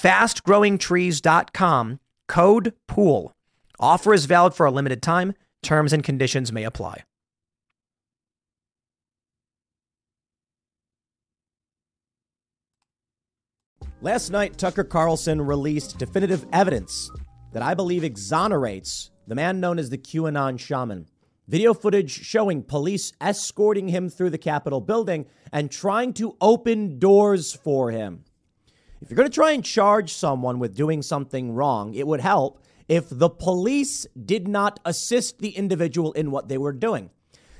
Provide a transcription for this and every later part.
fastgrowingtrees.com, code POOL. Offer is valid for a limited time. Terms and conditions may apply. Last night, Tucker Carlson released definitive evidence that I believe exonerates the man known as the QAnon shaman. Video footage showing police escorting him through the Capitol building and trying to open doors for him. If you're going to try and charge someone with doing something wrong, it would help if the police did not assist the individual in what they were doing.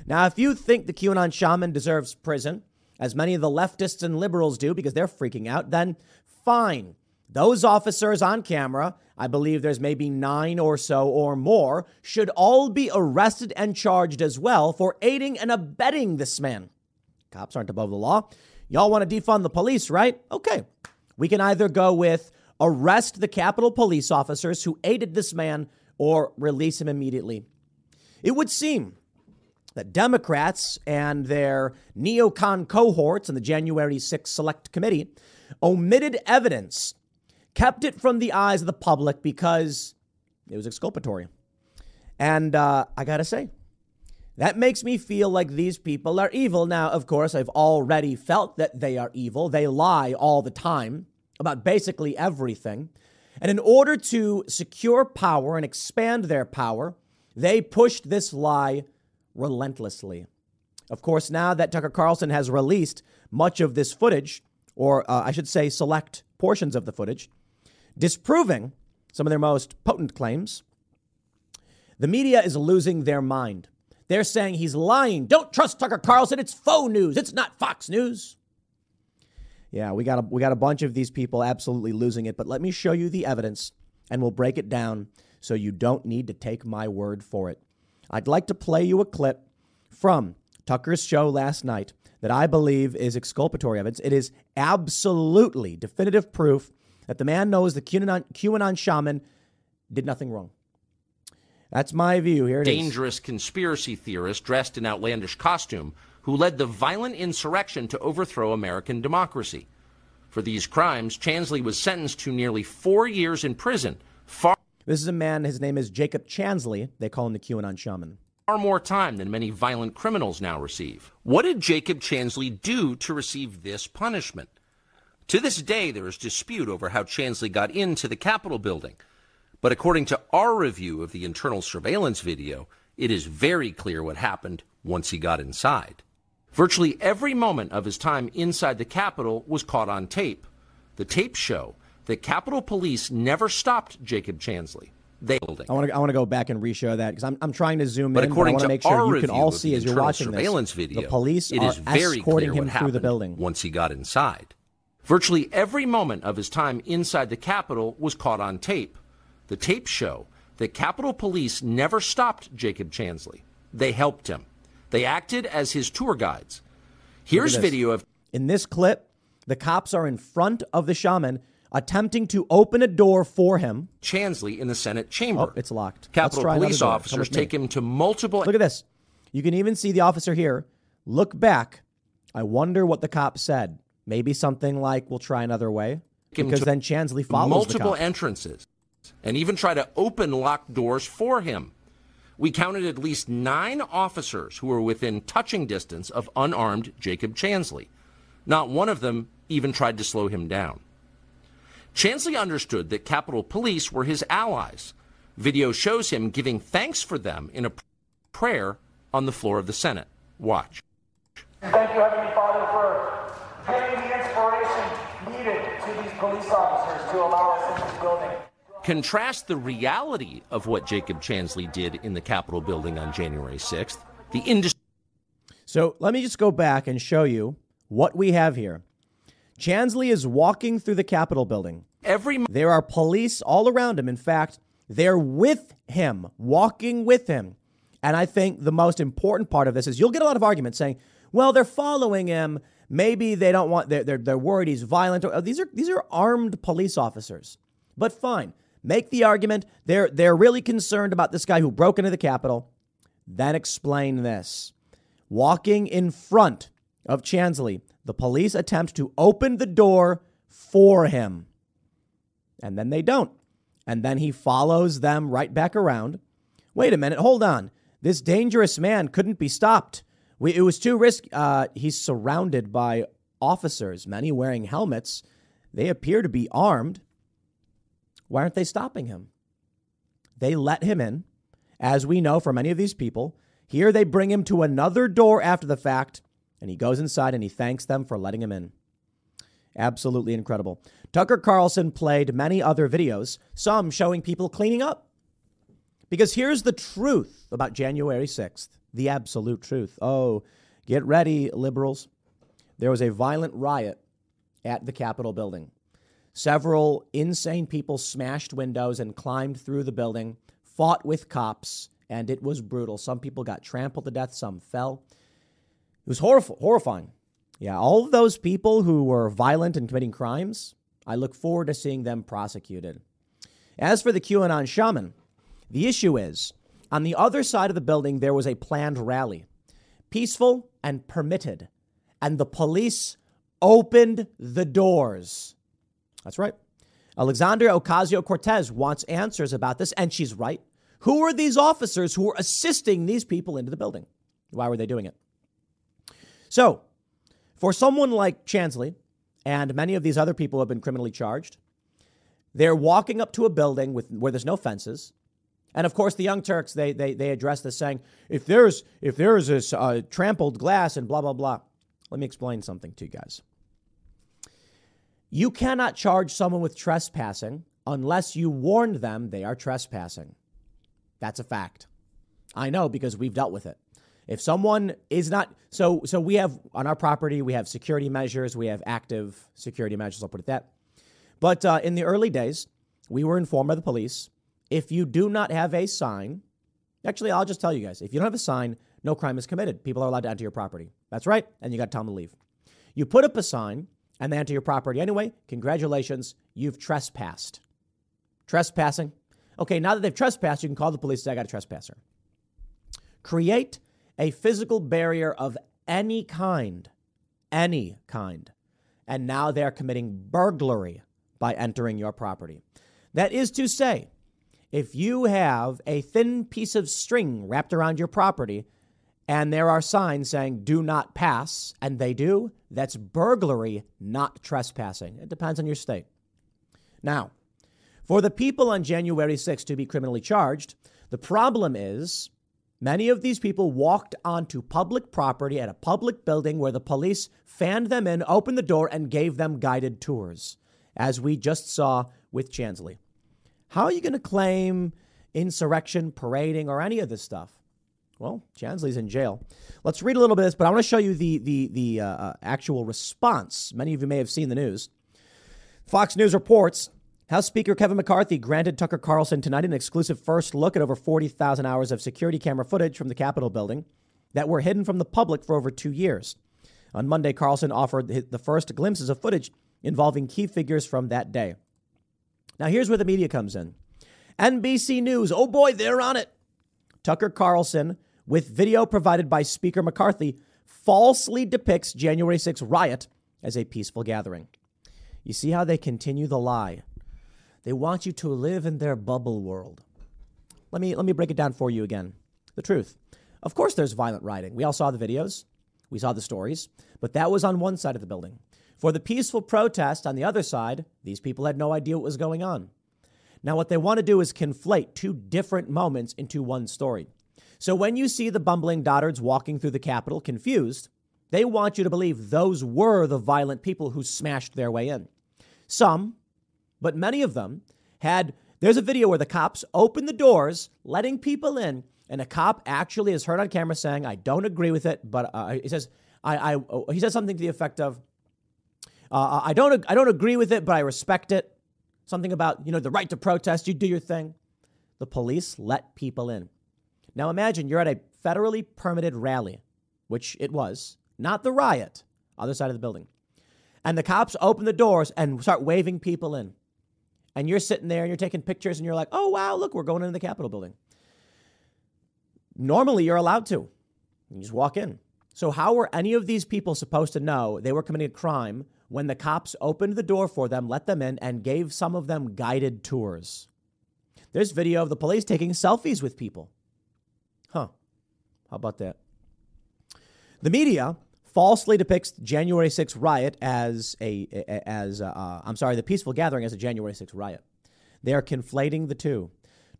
Now, if you think the QAnon shaman deserves prison, as many of the leftists and liberals do because they're freaking out, then fine. Those officers on camera, I believe there's maybe nine or so or more, should all be arrested and charged as well for aiding and abetting this man. Cops aren't above the law. Y'all want to defund the police, right? Okay. We can either go with arrest the Capitol police officers who aided this man or release him immediately. It would seem that Democrats and their neocon cohorts in the January 6th Select Committee omitted evidence, kept it from the eyes of the public because it was exculpatory. And uh, I got to say, that makes me feel like these people are evil. Now, of course, I've already felt that they are evil. They lie all the time about basically everything. And in order to secure power and expand their power, they pushed this lie relentlessly. Of course, now that Tucker Carlson has released much of this footage, or uh, I should say, select portions of the footage, disproving some of their most potent claims, the media is losing their mind. They're saying he's lying. Don't trust Tucker Carlson. It's faux news. It's not Fox News. Yeah, we got a, we got a bunch of these people absolutely losing it, but let me show you the evidence and we'll break it down so you don't need to take my word for it. I'd like to play you a clip from Tucker's show last night that I believe is exculpatory evidence. It is absolutely definitive proof that the man knows the QAnon, QAnon shaman did nothing wrong. That's my view. Here it dangerous is. conspiracy theorist dressed in outlandish costume who led the violent insurrection to overthrow American democracy. For these crimes, Chansley was sentenced to nearly four years in prison. Far this is a man, his name is Jacob Chansley. They call him the QAnon shaman. Far more time than many violent criminals now receive. What did Jacob Chansley do to receive this punishment? To this day, there is dispute over how Chansley got into the Capitol building. But according to our review of the internal surveillance video, it is very clear what happened once he got inside. Virtually every moment of his time inside the Capitol was caught on tape. The tapes show that Capitol Police never stopped Jacob Chansley. They I want to I want to go back and reshow that because I'm, I'm trying to zoom but in. According but I want to make sure you can all see as you're watching surveillance this, video, the police it is very escorting him through the building once he got inside. Virtually every moment of his time inside the Capitol was caught on tape. The tapes show that Capitol Police never stopped Jacob Chansley. They helped him. They acted as his tour guides. Here's video of. In this clip, the cops are in front of the shaman attempting to open a door for him. Chansley in the Senate oh, chamber. Oh, it's locked. Capitol police officers take him to multiple. Look at this. You can even see the officer here. Look back. I wonder what the cop said. Maybe something like, we'll try another way. Because then Chansley follows multiple entrances and even try to open locked doors for him we counted at least nine officers who were within touching distance of unarmed Jacob Chansley. Not one of them even tried to slow him down. Chansley understood that Capitol Police were his allies. Video shows him giving thanks for them in a prayer on the floor of the Senate. Watch. Thank you, Heavenly Father, for giving the inspiration needed to these police officers to allow us in this building. Contrast the reality of what Jacob Chansley did in the Capitol building on January 6th. The industry. So let me just go back and show you what we have here. Chansley is walking through the Capitol building. Every there are police all around him. In fact, they're with him, walking with him. And I think the most important part of this is you'll get a lot of arguments saying, well, they're following him. Maybe they don't want, they're, they're, they're worried he's violent. These are, these are armed police officers. But fine, make the argument. They're, they're really concerned about this guy who broke into the Capitol. Then explain this. Walking in front of Chansley, the police attempt to open the door for him. And then they don't. And then he follows them right back around. Wait a minute, hold on. This dangerous man couldn't be stopped. We, it was too risky. Uh, he's surrounded by officers, many wearing helmets. They appear to be armed. Why aren't they stopping him? They let him in. As we know from many of these people, here they bring him to another door after the fact, and he goes inside and he thanks them for letting him in. Absolutely incredible. Tucker Carlson played many other videos, some showing people cleaning up. Because here's the truth about January 6th the absolute truth. Oh, get ready, liberals. There was a violent riot at the Capitol building. Several insane people smashed windows and climbed through the building, fought with cops, and it was brutal. Some people got trampled to death, some fell. It was horrif- horrifying. Yeah, all of those people who were violent and committing crimes, I look forward to seeing them prosecuted. As for the QAnon shaman, the issue is on the other side of the building, there was a planned rally, peaceful and permitted, and the police opened the doors. That's right. Alexandria Ocasio Cortez wants answers about this, and she's right. Who are these officers who were assisting these people into the building? Why were they doing it? So, for someone like Chansley, and many of these other people who have been criminally charged, they're walking up to a building with, where there's no fences. And of course, the Young Turks they they they address this saying, if there's if there is this uh, trampled glass and blah blah blah. Let me explain something to you guys. You cannot charge someone with trespassing unless you warned them they are trespassing. That's a fact. I know because we've dealt with it. If someone is not so so we have on our property we have security measures, we have active security measures, I'll put it that. But uh, in the early days, we were informed by the police if you do not have a sign, actually, I'll just tell you guys if you don't have a sign, no crime is committed. People are allowed to enter your property. That's right. And you got to tell them to leave. You put up a sign and they enter your property anyway. Congratulations, you've trespassed. Trespassing. Okay, now that they've trespassed, you can call the police and say, I got a trespasser. Create a physical barrier of any kind, any kind. And now they're committing burglary by entering your property. That is to say, if you have a thin piece of string wrapped around your property and there are signs saying do not pass, and they do, that's burglary, not trespassing. It depends on your state. Now, for the people on January 6th to be criminally charged, the problem is many of these people walked onto public property at a public building where the police fanned them in, opened the door, and gave them guided tours, as we just saw with Chansley. How are you going to claim insurrection, parading, or any of this stuff? Well, Chansley's in jail. Let's read a little bit of this, but I want to show you the the the uh, uh, actual response. Many of you may have seen the news. Fox News reports House Speaker Kevin McCarthy granted Tucker Carlson tonight an exclusive first look at over 40,000 hours of security camera footage from the Capitol building that were hidden from the public for over two years. On Monday, Carlson offered the first glimpses of footage involving key figures from that day. Now, here's where the media comes in NBC News, oh boy, they're on it. Tucker Carlson, with video provided by Speaker McCarthy, falsely depicts January 6 riot as a peaceful gathering. You see how they continue the lie. They want you to live in their bubble world. Let me, let me break it down for you again. The truth. Of course, there's violent rioting. We all saw the videos, we saw the stories, but that was on one side of the building. For the peaceful protest on the other side, these people had no idea what was going on. Now, what they want to do is conflate two different moments into one story. So when you see the bumbling dotards walking through the Capitol confused, they want you to believe those were the violent people who smashed their way in. Some, but many of them, had. There's a video where the cops open the doors, letting people in, and a cop actually is heard on camera saying, "I don't agree with it," but uh, he says, "I,", I he says something to the effect of, uh, "I don't, I don't agree with it, but I respect it." Something about you know the right to protest. You do your thing. The police let people in. Now imagine you're at a federally permitted rally, which it was, not the riot, other side of the building. And the cops open the doors and start waving people in. And you're sitting there and you're taking pictures and you're like, oh, wow, look, we're going into the Capitol building. Normally, you're allowed to. You just walk in. So, how were any of these people supposed to know they were committing a crime when the cops opened the door for them, let them in, and gave some of them guided tours? There's video of the police taking selfies with people. Huh. How about that? The media falsely depicts January 6th riot as a as a, uh, I'm sorry, the peaceful gathering as a January 6th riot. They are conflating the two.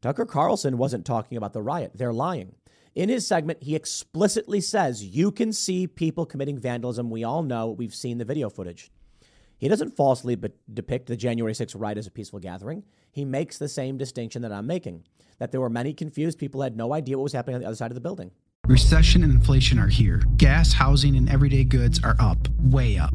Tucker Carlson wasn't talking about the riot. They're lying. In his segment, he explicitly says you can see people committing vandalism. We all know. We've seen the video footage. He doesn't falsely depict the January 6th riot as a peaceful gathering. He makes the same distinction that I'm making that there were many confused people had no idea what was happening on the other side of the building. Recession and inflation are here. Gas, housing, and everyday goods are up, way up.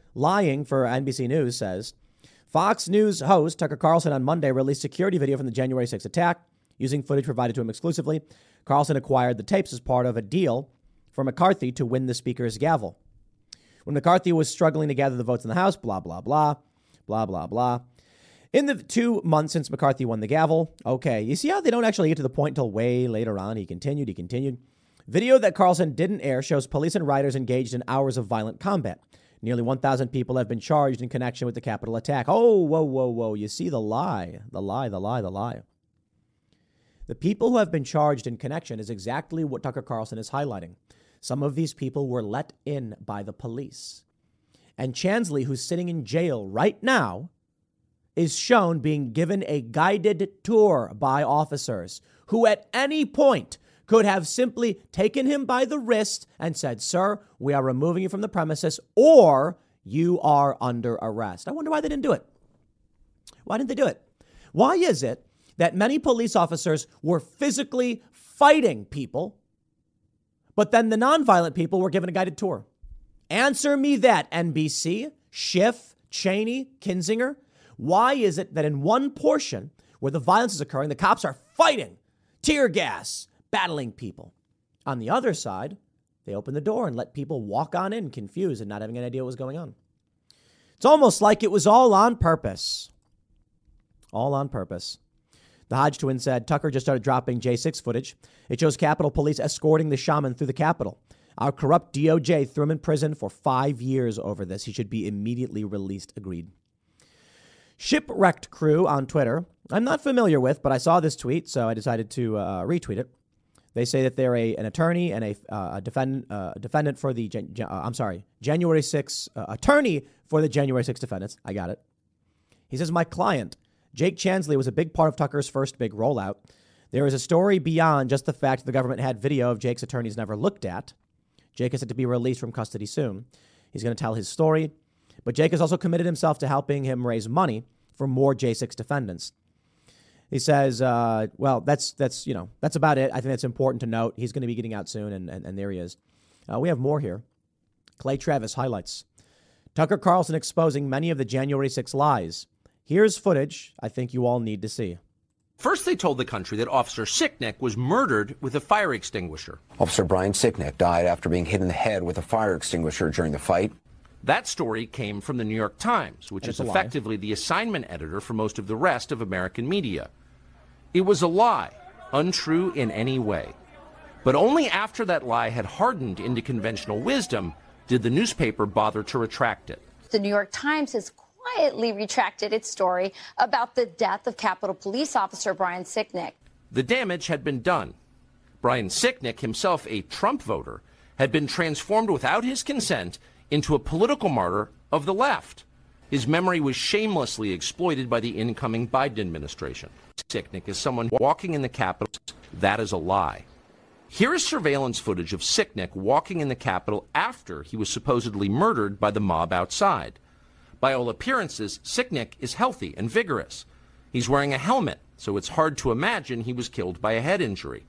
lying for NBC News, says Fox News host Tucker Carlson on Monday released security video from the January 6th attack using footage provided to him exclusively. Carlson acquired the tapes as part of a deal for McCarthy to win the Speaker's gavel. When McCarthy was struggling to gather the votes in the House, blah, blah, blah, blah, blah, blah. In the two months since McCarthy won the gavel, okay, you see how they don't actually get to the point until way later on? He continued, he continued. Video that Carlson didn't air shows police and rioters engaged in hours of violent combat. Nearly 1,000 people have been charged in connection with the Capitol attack. Oh, whoa, whoa, whoa. You see the lie, the lie, the lie, the lie. The people who have been charged in connection is exactly what Tucker Carlson is highlighting. Some of these people were let in by the police. And Chansley, who's sitting in jail right now, is shown being given a guided tour by officers who, at any point, could have simply taken him by the wrist and said, Sir, we are removing you from the premises, or you are under arrest. I wonder why they didn't do it. Why didn't they do it? Why is it that many police officers were physically fighting people, but then the nonviolent people were given a guided tour? Answer me that, NBC, Schiff, Cheney, Kinzinger. Why is it that in one portion where the violence is occurring, the cops are fighting, tear gas, battling people. On the other side, they open the door and let people walk on in confused and not having an idea what was going on. It's almost like it was all on purpose. All on purpose. The Hodge twins said Tucker just started dropping J6 footage. It shows Capitol Police escorting the shaman through the Capitol. Our corrupt DOJ threw him in prison for five years over this. He should be immediately released. Agreed. Shipwrecked Crew on Twitter. I'm not familiar with, but I saw this tweet, so I decided to uh, retweet it. They say that they're a, an attorney and a, uh, a defendant, uh, defendant for the, uh, I'm sorry, January 6 uh, attorney for the January 6 defendants. I got it. He says, My client, Jake Chansley, was a big part of Tucker's first big rollout. There is a story beyond just the fact the government had video of Jake's attorneys never looked at. Jake is set to be released from custody soon. He's going to tell his story, but Jake has also committed himself to helping him raise money for more J6 defendants. He says, uh, well, that's, that's, you know, that's about it. I think that's important to note. He's going to be getting out soon, and, and, and there he is. Uh, we have more here. Clay Travis highlights Tucker Carlson exposing many of the January 6 lies. Here's footage I think you all need to see. First, they told the country that Officer Sicknick was murdered with a fire extinguisher. Officer Brian Sicknick died after being hit in the head with a fire extinguisher during the fight. That story came from the New York Times, which It's is a lie. effectively the assignment editor for most of the rest of American media. It was a lie, untrue in any way. But only after that lie had hardened into conventional wisdom did the newspaper bother to retract it. The New York Times has quietly retracted its story about the death of Capitol Police Officer Brian Sicknick. The damage had been done. Brian Sicknick, himself a Trump voter, had been transformed without his consent into a political martyr of the left. His memory was shamelessly exploited by the incoming Biden administration. Sicknick is someone walking in the Capitol. That is a lie. Here is surveillance footage of Sicknick walking in the Capitol after he was supposedly murdered by the mob outside. By all appearances, Sicknick is healthy and vigorous. He's wearing a helmet, so it's hard to imagine he was killed by a head injury.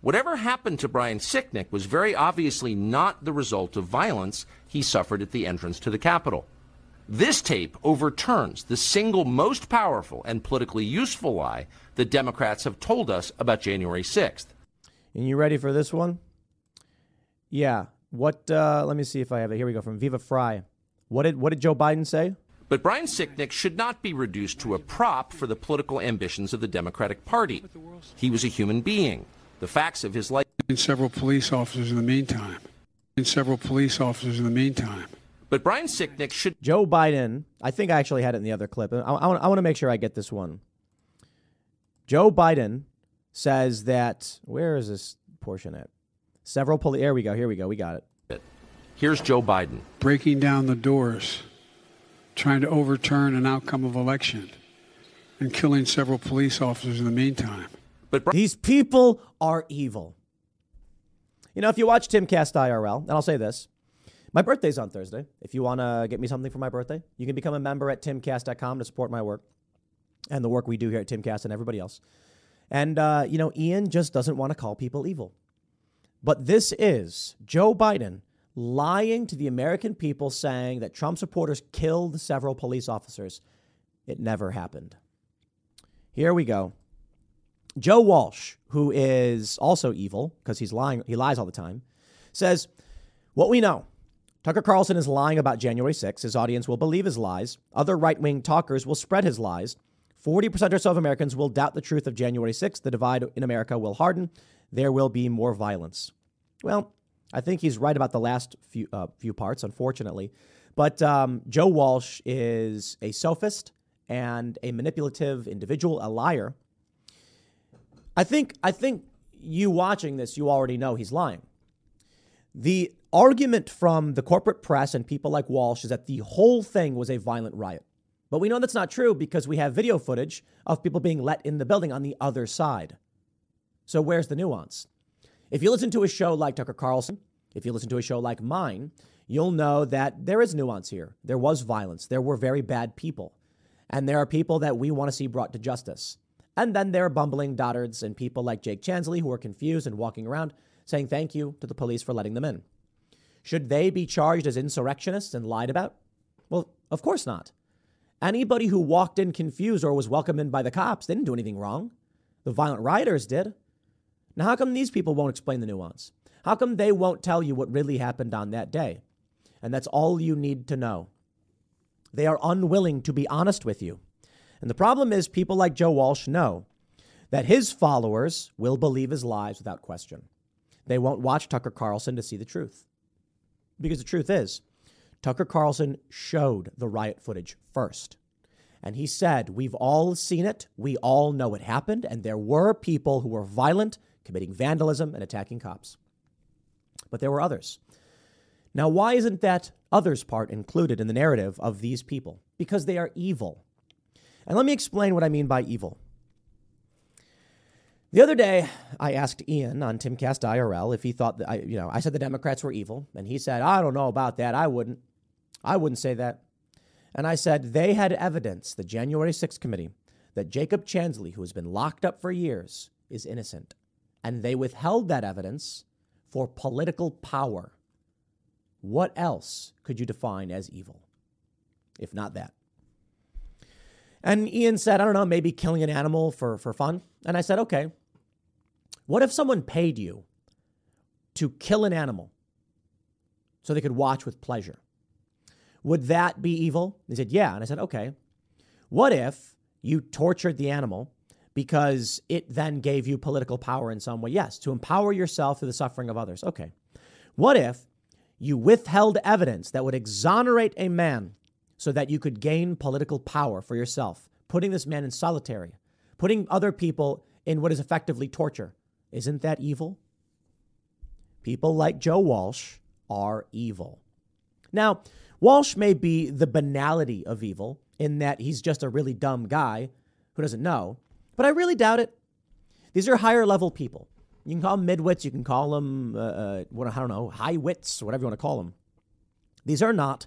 Whatever happened to Brian Sicknick was very obviously not the result of violence he suffered at the entrance to the Capitol. This tape overturns the single most powerful and politically useful lie the Democrats have told us about January 6th. And you ready for this one? Yeah. What? Uh, let me see if I have it. Here we go from Viva Frei. What did What did Joe Biden say? But Brian Sicknick should not be reduced to a prop for the political ambitions of the Democratic Party. He was a human being. The facts of his life and several police officers in the meantime. And several police officers in the meantime. But Brian Sicknick should Joe Biden. I think I actually had it in the other clip. I, I, want, I want to make sure I get this one. Joe Biden says that where is this portion at? Several police. There we go. Here we go. We got it. Here's Joe Biden. Breaking down the doors, trying to overturn an outcome of election, and killing several police officers in the meantime. But Bri- These people are evil. You know, if you watch Tim Timcast IRL, and I'll say this my birthday's on Thursday. If you want to get me something for my birthday, you can become a member at timcast.com to support my work and the work we do here at Timcast and everybody else. And, uh, you know, Ian just doesn't want to call people evil. But this is Joe Biden lying to the American people saying that Trump supporters killed several police officers. It never happened. Here we go. Joe Walsh, who is also evil because he's lying, he lies all the time, says, What we know Tucker Carlson is lying about January 6th. His audience will believe his lies. Other right wing talkers will spread his lies. 40% or so of Americans will doubt the truth of January 6th. The divide in America will harden. There will be more violence. Well, I think he's right about the last few, uh, few parts, unfortunately. But um, Joe Walsh is a sophist and a manipulative individual, a liar. I think I think you watching this, you already know he's lying. The argument from the corporate press and people like Walsh is that the whole thing was a violent riot. But we know that's not true because we have video footage of people being let in the building on the other side. So where's the nuance? If you listen to a show like Tucker Carlson, if you listen to a show like mine, you'll know that there is nuance here. There was violence. There were very bad people. And there are people that we want to see brought to justice. And then there are bumbling dotards and people like Jake Chansley who are confused and walking around saying thank you to the police for letting them in. Should they be charged as insurrectionists and lied about? Well, of course not. Anybody who walked in confused or was welcomed in by the cops, they didn't do anything wrong. The violent rioters did. Now, how come these people won't explain the nuance? How come they won't tell you what really happened on that day? And that's all you need to know. They are unwilling to be honest with you. And the problem is, people like Joe Walsh know that his followers will believe his lies without question. They won't watch Tucker Carlson to see the truth. Because the truth is, Tucker Carlson showed the riot footage first. And he said, We've all seen it. We all know it happened. And there were people who were violent, committing vandalism, and attacking cops. But there were others. Now, why isn't that others part included in the narrative of these people? Because they are evil. And let me explain what I mean by evil. The other day, I asked Ian on Timcast IRL if he thought that I, you know, I said the Democrats were evil, and he said, "I don't know about that. I wouldn't. I wouldn't say that." And I said they had evidence, the January 6th committee, that Jacob Chansley, who has been locked up for years, is innocent. And they withheld that evidence for political power. What else could you define as evil, if not that? And Ian said, I don't know, maybe killing an animal for, for fun. And I said, okay. What if someone paid you to kill an animal so they could watch with pleasure? Would that be evil? They said, yeah. And I said, okay. What if you tortured the animal because it then gave you political power in some way? Yes, to empower yourself through the suffering of others. Okay. What if you withheld evidence that would exonerate a man so that you could gain political power for yourself, putting this man in solitary, putting other people in what is effectively torture. Isn't that evil? People like Joe Walsh are evil. Now, Walsh may be the banality of evil in that he's just a really dumb guy who doesn't know, but I really doubt it. These are higher level people. You can call them midwits, you can call them, uh, uh, what, I don't know, high wits, whatever you want to call them. These are not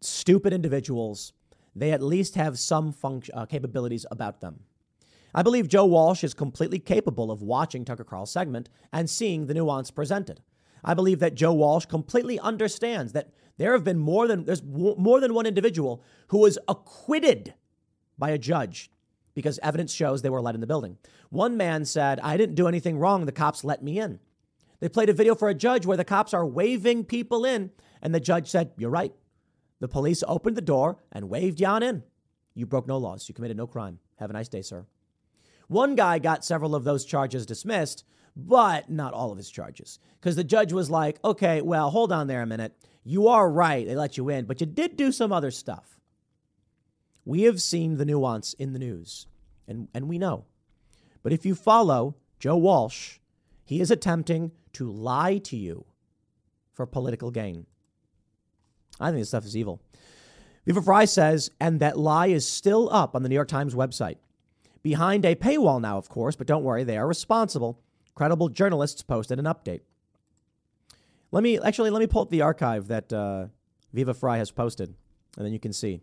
stupid individuals, they at least have some uh, capabilities about them. I believe Joe Walsh is completely capable of watching Tucker Carl's segment and seeing the nuance presented. I believe that Joe Walsh completely understands that there have been more than there's more than one individual who was acquitted by a judge because evidence shows they were let in the building. One man said, "I didn't do anything wrong, the cops let me in." They played a video for a judge where the cops are waving people in and the judge said, "You're right. The police opened the door and waved Jan in. You broke no laws. You committed no crime. Have a nice day, sir. One guy got several of those charges dismissed, but not all of his charges. Because the judge was like, okay, well, hold on there a minute. You are right. They let you in, but you did do some other stuff. We have seen the nuance in the news, and, and we know. But if you follow Joe Walsh, he is attempting to lie to you for political gain. I think this stuff is evil. Viva Frei says, and that lie is still up on the New York Times website. Behind a paywall now, of course, but don't worry, they are responsible. Credible journalists posted an update. Let me actually let me pull up the archive that uh, Viva Frei has posted, and then you can see.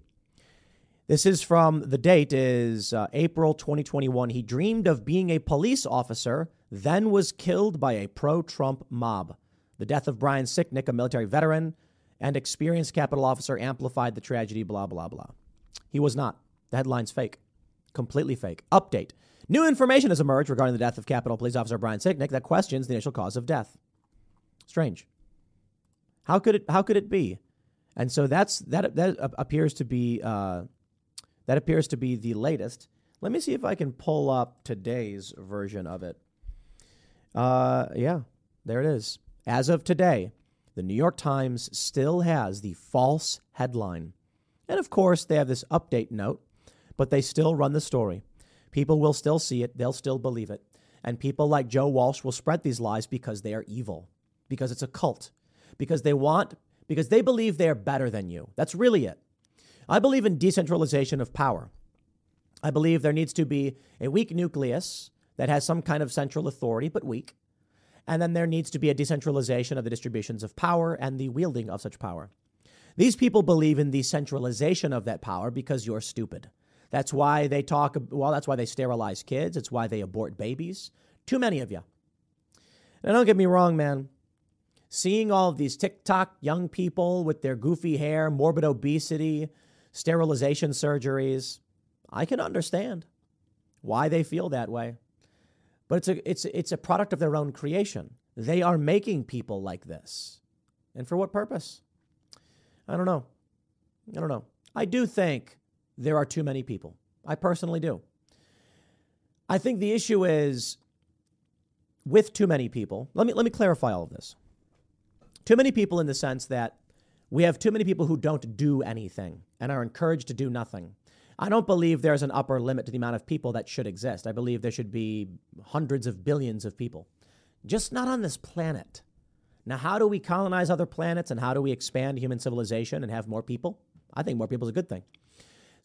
This is from the date is uh, April 2021. He dreamed of being a police officer, then was killed by a pro-Trump mob. The death of Brian Sicknick, a military veteran, and experienced Capitol officer amplified the tragedy, blah, blah, blah. He was not. The headline's fake. Completely fake. Update. New information has emerged regarding the death of Capitol Police Officer Brian Sicknick that questions the initial cause of death. Strange. How could it? How could it be? And so that's that. That appears to be uh, that appears to be the latest. Let me see if I can pull up today's version of it. Uh, yeah, there it is. As of today, the New York Times still has the false headline. And of course, they have this update note, but they still run the story. People will still see it, they'll still believe it. And people like Joe Walsh will spread these lies because they are evil, because it's a cult, because they want, because they believe they're better than you. That's really it. I believe in decentralization of power. I believe there needs to be a weak nucleus that has some kind of central authority, but weak. And then there needs to be a decentralization of the distributions of power and the wielding of such power. These people believe in the centralization of that power because you're stupid. That's why they talk, well, that's why they sterilize kids. It's why they abort babies. Too many of you. Now, don't get me wrong, man. Seeing all of these TikTok young people with their goofy hair, morbid obesity, sterilization surgeries, I can understand why they feel that way. But it's a, it's, it's a product of their own creation. They are making people like this. And for what purpose? I don't know. I don't know. I do think there are too many people. I personally do. I think the issue is with too many people. Let me let me clarify all of this. Too many people in the sense that we have too many people who don't do anything and are encouraged to do nothing. I don't believe there's an upper limit to the amount of people that should exist. I believe there should be hundreds of billions of people, just not on this planet. Now, how do we colonize other planets and how do we expand human civilization and have more people? I think more people is a good thing,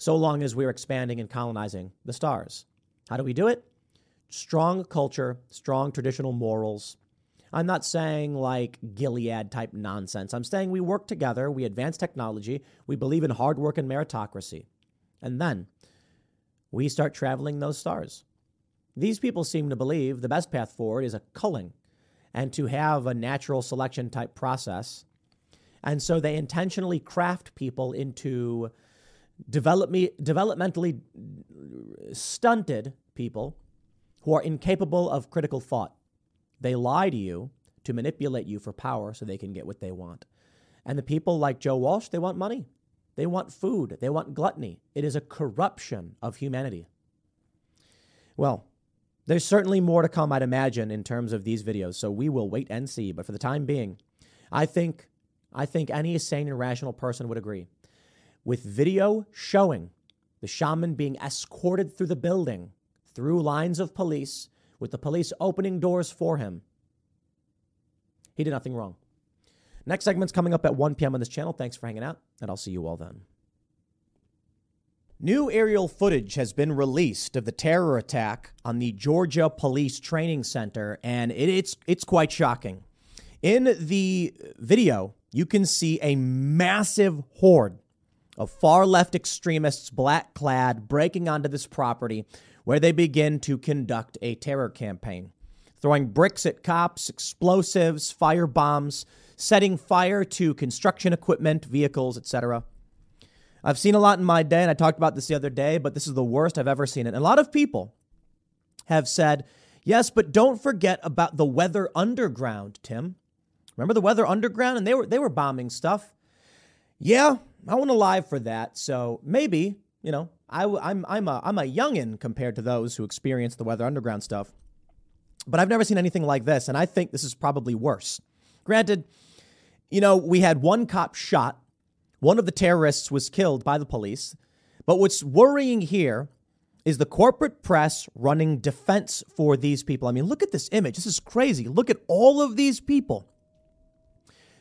so long as we're expanding and colonizing the stars. How do we do it? Strong culture, strong traditional morals. I'm not saying like Gilead type nonsense. I'm saying we work together, we advance technology, we believe in hard work and meritocracy. And then we start traveling those stars. These people seem to believe the best path forward is a culling and to have a natural selection type process. And so they intentionally craft people into develop me, developmentally stunted people who are incapable of critical thought. They lie to you to manipulate you for power so they can get what they want. And the people like Joe Walsh, they want money. They want food. They want gluttony. It is a corruption of humanity. Well, there's certainly more to come, I'd imagine, in terms of these videos. So we will wait and see. But for the time being, I think I think any sane and rational person would agree. With video showing the shaman being escorted through the building through lines of police, with the police opening doors for him, he did nothing wrong. Next segment's coming up at 1 p.m. on this channel. Thanks for hanging out, and I'll see you all then. New aerial footage has been released of the terror attack on the Georgia Police Training Center, and it, it's it's quite shocking. In the video, you can see a massive horde of far left extremists, black clad, breaking onto this property where they begin to conduct a terror campaign, throwing bricks at cops, explosives, fire bombs, setting fire to construction equipment, vehicles, etc. I've seen a lot in my day, and I talked about this the other day, but this is the worst I've ever seen it. And a lot of people have said, yes, but don't forget about the Weather Underground, Tim. Remember the Weather Underground? And they were they were bombing stuff. Yeah, I went alive for that. So maybe, you know, I, I'm, I'm, a, I'm a youngin' compared to those who experienced the Weather Underground stuff. But I've never seen anything like this, and I think this is probably worse. Granted, you know, we had one cop shot, one of the terrorists was killed by the police. But what's worrying here is the corporate press running defense for these people. I mean, look at this image. This is crazy. Look at all of these people.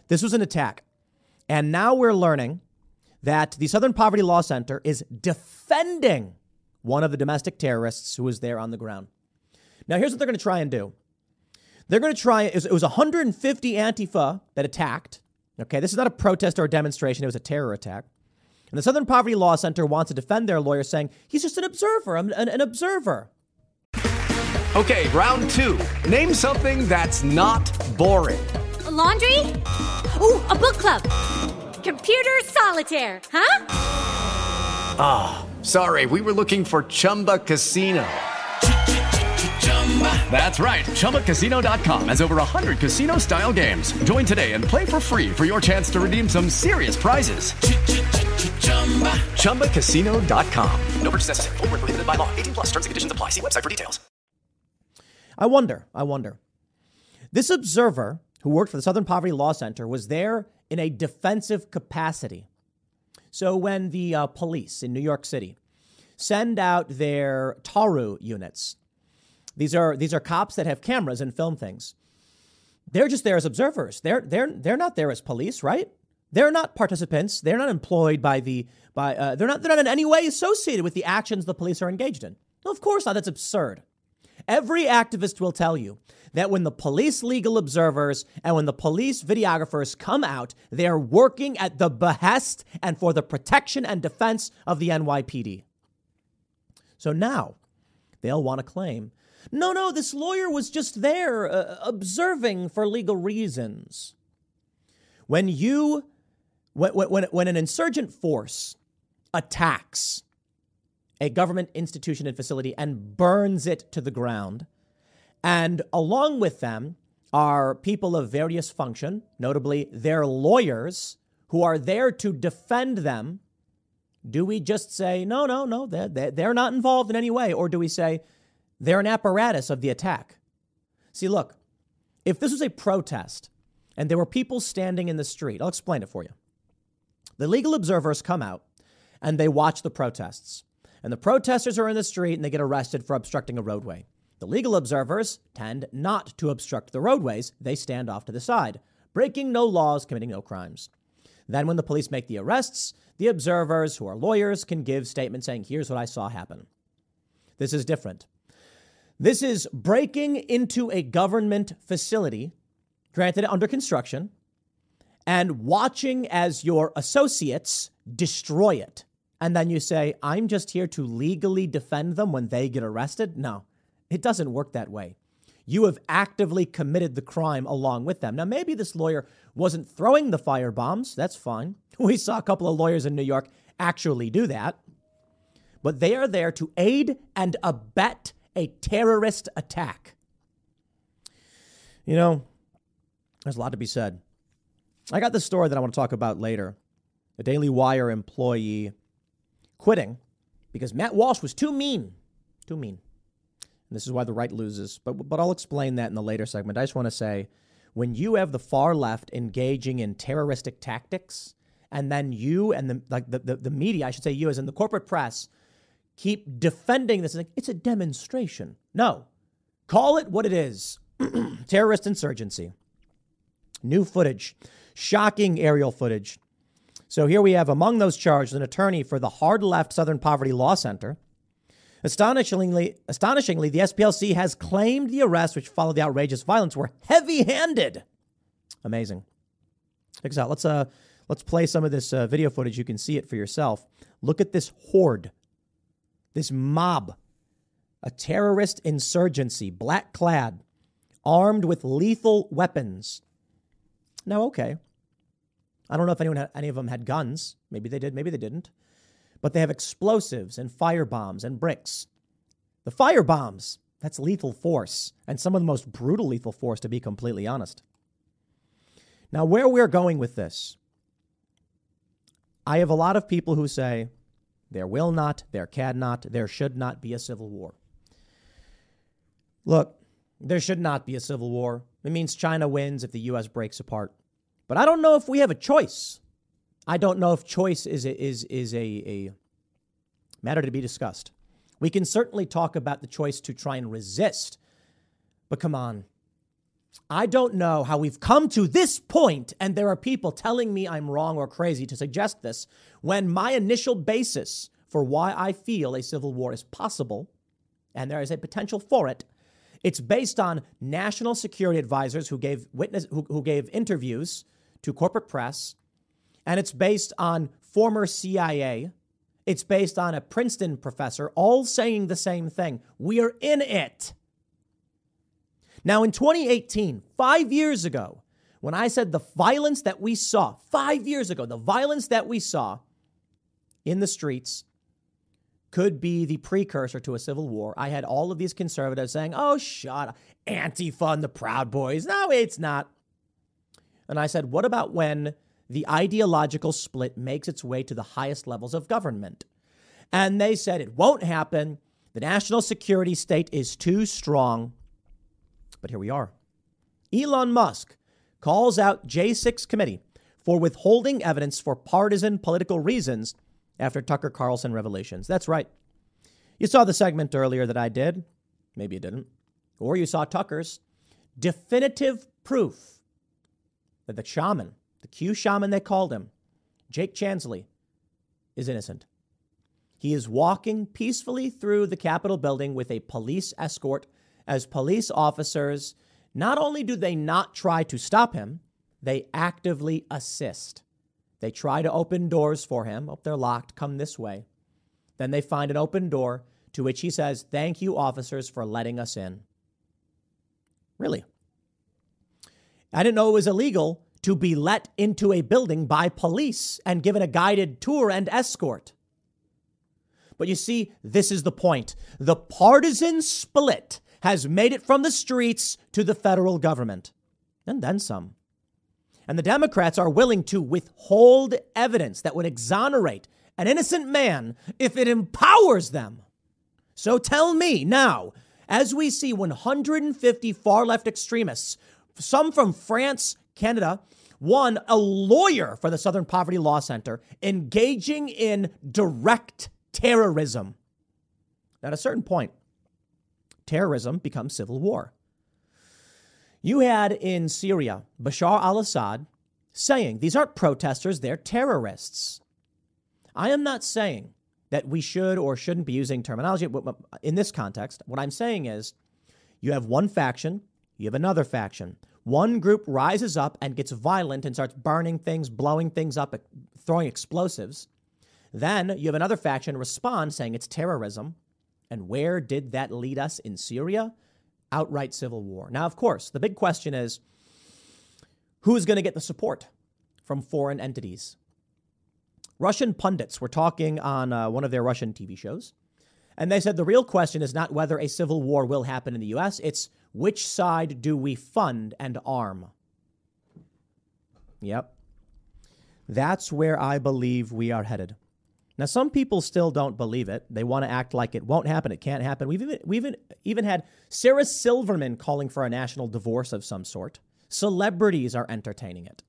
This was an attack. And now we're learning that the Southern Poverty Law Center is defending one of the domestic terrorists who was there on the ground. Now, here's what they're going to try and do. They're going to try, it was, it was 150 Antifa that attacked. Okay, this is not a protest or a demonstration, it was a terror attack. And the Southern Poverty Law Center wants to defend their lawyer, saying he's just an observer, an, an observer. Okay, round two. Name something that's not boring. A laundry? Ooh, a book club Computer solitaire, huh? Ah, oh, sorry, we were looking for Chumba Casino. That's right. ChumbaCasino.com has over 100 casino style games. Join today and play for free for your chance to redeem some serious prizes. ChumbaCasino.com. No purchase necessary. Full prohibited by law. 18 plus terms and conditions apply. See website for details. I wonder, I wonder. This observer who worked for the Southern Poverty Law Center was there in a defensive capacity. So when the uh, police in New York City send out their TARU units, these are these are cops that have cameras and film things. They're just there as observers. They're they're they're not there as police, right? They're not participants. They're not employed by the by. Uh, they're not they're not in any way associated with the actions the police are engaged in. Of course not. That's absurd. Every activist will tell you that when the police legal observers and when the police videographers come out, they're working at the behest and for the protection and defense of the NYPD. So now they'll want to claim no, no, this lawyer was just there uh, observing for legal reasons. When you, when, when, when an insurgent force attacks a government institution and facility and burns it to the ground. And along with them are people of various function, notably their lawyers, who are there to defend them. Do we just say, no, no, no, they're, they're not involved in any way? Or do we say, they're an apparatus of the attack? See, look, if this was a protest and there were people standing in the street, I'll explain it for you. The legal observers come out and they watch the protests and the protesters are in the street and they get arrested for obstructing a roadway. The legal observers tend not to obstruct the roadways, they stand off to the side, breaking no laws, committing no crimes. Then, when the police make the arrests, the observers, who are lawyers, can give statements saying, Here's what I saw happen. This is different. This is breaking into a government facility, granted under construction, and watching as your associates destroy it and then you say, I'm just here to legally defend them when they get arrested? No, it doesn't work that way. You have actively committed the crime along with them. Now, maybe this lawyer wasn't throwing the fire bombs. That's fine. We saw a couple of lawyers in New York actually do that. But they are there to aid and abet a terrorist attack. You know, there's a lot to be said. I got this story that I want to talk about later. A Daily Wire employee quitting because Matt Walsh was too mean. Too mean. And this is why the right loses. But, but I'll explain that in the later segment. I just want to say when you have the far left engaging in terroristic tactics, and then you and the like the, the, the media, I should say you as in the corporate press, keep defending this. It's a demonstration. No. Call it what it is. Terrorist insurgency. New footage. Shocking aerial footage. So here we have among those charged an attorney for the hard left Southern Poverty Law Center. Astonishingly, astonishingly, the SPLC has claimed the arrests which followed the outrageous violence were heavy-handed. Amazing. Check this out. Let's uh let's play some of this uh, video footage. You can see it for yourself. Look at this horde, this mob, a terrorist insurgency, black clad, armed with lethal weapons. Now, okay. I don't know if anyone had, any of them had guns. Maybe they did. Maybe they didn't but they have explosives and fire bombs and bricks. The fire bombs, that's lethal force, and some of the most brutal lethal force, to be completely honest. Now, where we're going with this, I have a lot of people who say there will not, there cannot, there should not be a civil war. Look, there should not be a civil war. It means China wins if the U.S. breaks apart. But I don't know if we have a choice. I don't know if choice is a, is is a, a matter to be discussed. We can certainly talk about the choice to try and resist, but come on. I don't know how we've come to this point, and there are people telling me I'm wrong or crazy to suggest this when my initial basis for why I feel a civil war is possible and there is a potential for it. It's based on national security advisors who gave witness who, who gave interviews to corporate press and it's based on former CIA. It's based on a Princeton professor, all saying the same thing. We are in it. Now, in 2018, five years ago, when I said the violence that we saw, five years ago, the violence that we saw in the streets could be the precursor to a civil war. I had all of these conservatives saying, oh, shut up. Antifa and the Proud Boys. No, it's not. And I said, what about when the ideological split makes its way to the highest levels of government. And they said it won't happen. The national security state is too strong. But here we are. Elon Musk calls out J6 committee for withholding evidence for partisan political reasons after Tucker Carlson revelations. That's right. You saw the segment earlier that I did. Maybe you didn't. Or you saw Tucker's definitive proof that the shaman the Q shaman they called him, Jake Chansley, is innocent. He is walking peacefully through the Capitol building with a police escort as police officers not only do they not try to stop him, they actively assist. They try to open doors for him. Oh, they're locked. Come this way. Then they find an open door to which he says, Thank you, officers, for letting us in. Really? I didn't know it was illegal to be let into a building by police and given a guided tour and escort. But you see, this is the point. The partisan split has made it from the streets to the federal government, and then some. And the Democrats are willing to withhold evidence that would exonerate an innocent man if it empowers them. So tell me now, as we see 150 far left extremists, some from France Canada, one, a lawyer for the Southern Poverty Law Center engaging in direct terrorism. At a certain point, terrorism becomes civil war. You had in Syria Bashar al Assad saying these aren't protesters, they're terrorists. I am not saying that we should or shouldn't be using terminology in this context. What I'm saying is you have one faction, you have another faction. One group rises up and gets violent and starts burning things, blowing things up, throwing explosives. Then you have another faction respond saying it's terrorism. And where did that lead us in Syria? Outright civil war. Now, of course, the big question is who's going to get the support from foreign entities? Russian pundits were talking on uh, one of their Russian TV shows, and they said the real question is not whether a civil war will happen in the US, it's which side do we fund and arm? Yep. That's where I believe we are headed. Now, some people still don't believe it. They want to act like it won't happen. It can't happen. We've even, even, even had Sarah Silverman calling for a national divorce of some sort. Celebrities are entertaining it.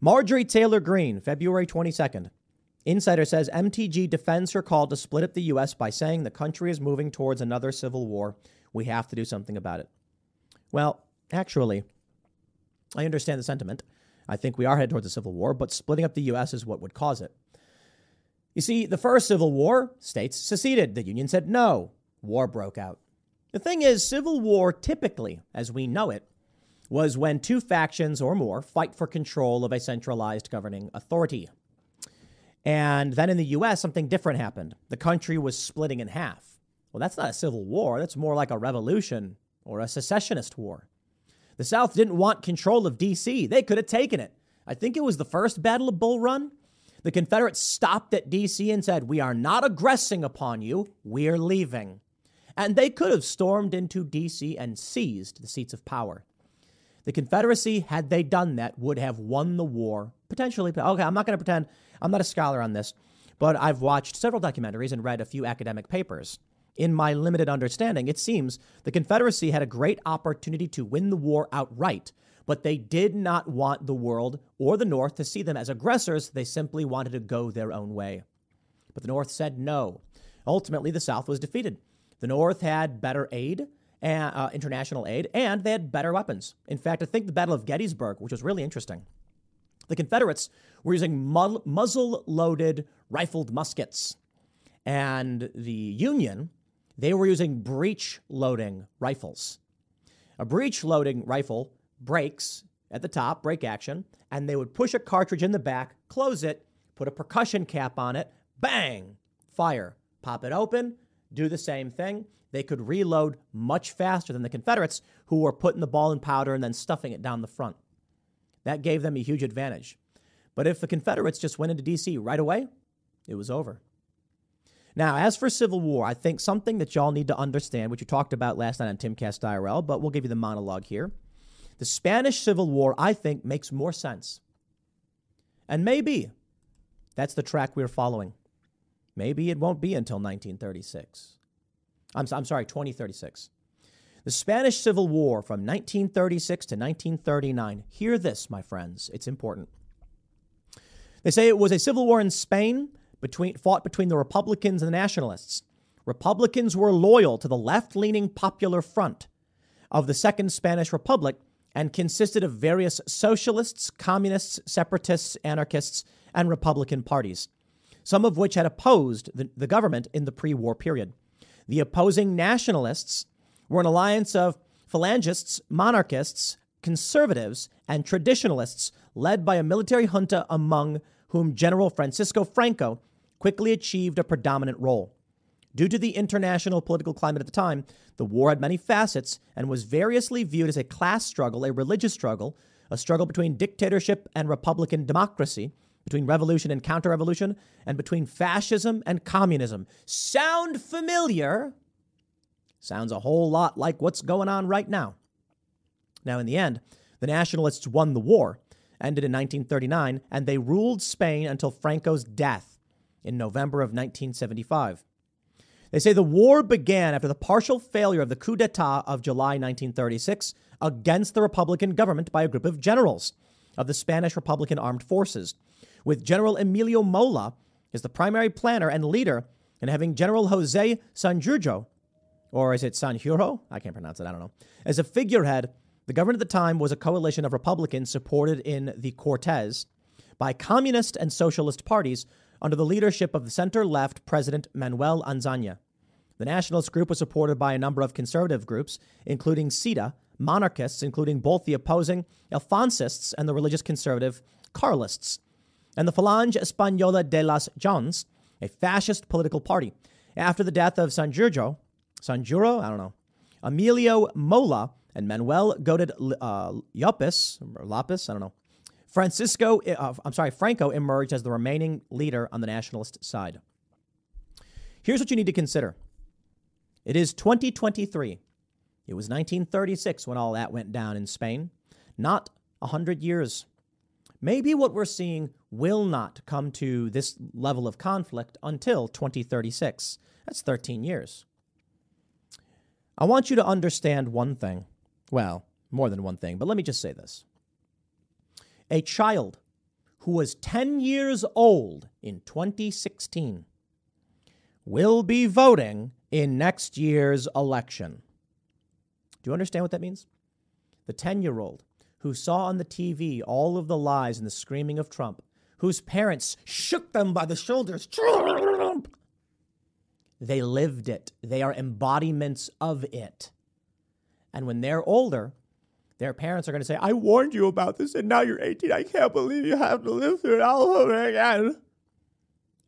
Marjorie Taylor Greene, February 22nd. Insider says MTG defends her call to split up the U.S. by saying the country is moving towards another civil war. We have to do something about it. Well, actually, I understand the sentiment. I think we are headed towards a civil war, but splitting up the U.S. is what would cause it. You see, the first Civil War, states seceded. The Union said no. War broke out. The thing is, civil war typically, as we know it, was when two factions or more fight for control of a centralized governing authority. And then in the US, something different happened. The country was splitting in half. Well, that's not a civil war, that's more like a revolution or a secessionist war. The South didn't want control of D.C., they could have taken it. I think it was the first Battle of Bull Run. The Confederates stopped at D.C. and said, We are not aggressing upon you, we're leaving. And they could have stormed into D.C. and seized the seats of power. The Confederacy, had they done that, would have won the war, potentially. Okay, I'm not going to pretend I'm not a scholar on this, but I've watched several documentaries and read a few academic papers. In my limited understanding, it seems the Confederacy had a great opportunity to win the war outright, but they did not want the world or the North to see them as aggressors. They simply wanted to go their own way. But the North said no. Ultimately, the South was defeated. The North had better aid, and, uh, international aid, and they had better weapons. In fact, I think the Battle of Gettysburg, which was really interesting, the Confederates were using mu- muzzle loaded rifled muskets. And the Union they were using breech loading rifles. A breech loading rifle breaks at the top, break action, and they would push a cartridge in the back, close it, put a percussion cap on it, bang, fire, pop it open, do the same thing. They could reload much faster than the Confederates, who were putting the ball in powder and then stuffing it down the front. That gave them a huge advantage. But if the Confederates just went into D.C. right away, it was over. Now, as for Civil War, I think something that y'all need to understand, which you talked about last night on Timcast IRL, but we'll give you the monologue here. The Spanish Civil War, I think, makes more sense. And maybe that's the track we're following. Maybe it won't be until 1936. I'm, I'm sorry, 2036. The Spanish Civil War from 1936 to 1939. Hear this, my friends. It's important. They say it was a civil war in Spain between, fought between the Republicans and the Nationalists. Republicans were loyal to the left leaning Popular Front of the Second Spanish Republic and consisted of various socialists, communists, separatists, anarchists, and Republican parties, some of which had opposed the, the government in the pre war period. The opposing nationalists were an alliance of phalangists, monarchists, conservatives, and traditionalists led by a military junta among whom General Francisco Franco quickly achieved a predominant role. Due to the international political climate at the time, the war had many facets and was variously viewed as a class struggle, a religious struggle, a struggle between dictatorship and republican democracy, between revolution and counter revolution, and between fascism and communism. Sound familiar? Sounds a whole lot like what's going on right now. Now, in the end, the nationalists won the war, ended in 1939, and they ruled Spain until Franco's death in November of 1975. They say the war began after the partial failure of the coup d'etat of July 1936 against the Republican government by a group of generals of the Spanish Republican Armed Forces, with General Emilio Mola as the primary planner and leader, and having General Jose Sanjurjo, or is it Sanjuro? I can't pronounce it, I don't know, as a figurehead. The government at the time was a coalition of Republicans supported in the Cortes by communist and socialist parties under the leadership of the center left President Manuel Azaña. The nationalist group was supported by a number of conservative groups, including CEDA, monarchists, including both the opposing Alfonsists and the religious conservative Carlists. and the Falange Española de las Jones, a fascist political party. After the death of Sanjurjo, Sanjuro, I don't know, Emilio Mola and Manuel Goded uh, or Lopez, I don't know, Francisco, uh, I'm sorry, Franco emerged as the remaining leader on the nationalist side. Here's what you need to consider. It is 2023. It was 1936 when all that went down in Spain. Not 100 years. Maybe what we're seeing will not come to this level of conflict until 2036. That's 13 years. I want you to understand one thing. Well, more than one thing, but let me just say this. A child who was 10 years old in 2016 will be voting in next year's election. Do you understand what that means? The 10 year old who saw on the TV all of the lies and the screaming of Trump, whose parents shook them by the shoulders. Trump! They lived it, they are embodiments of it. And when they're older, their parents are going to say, I warned you about this, and now you're 18. I can't believe you have to live through it all over again.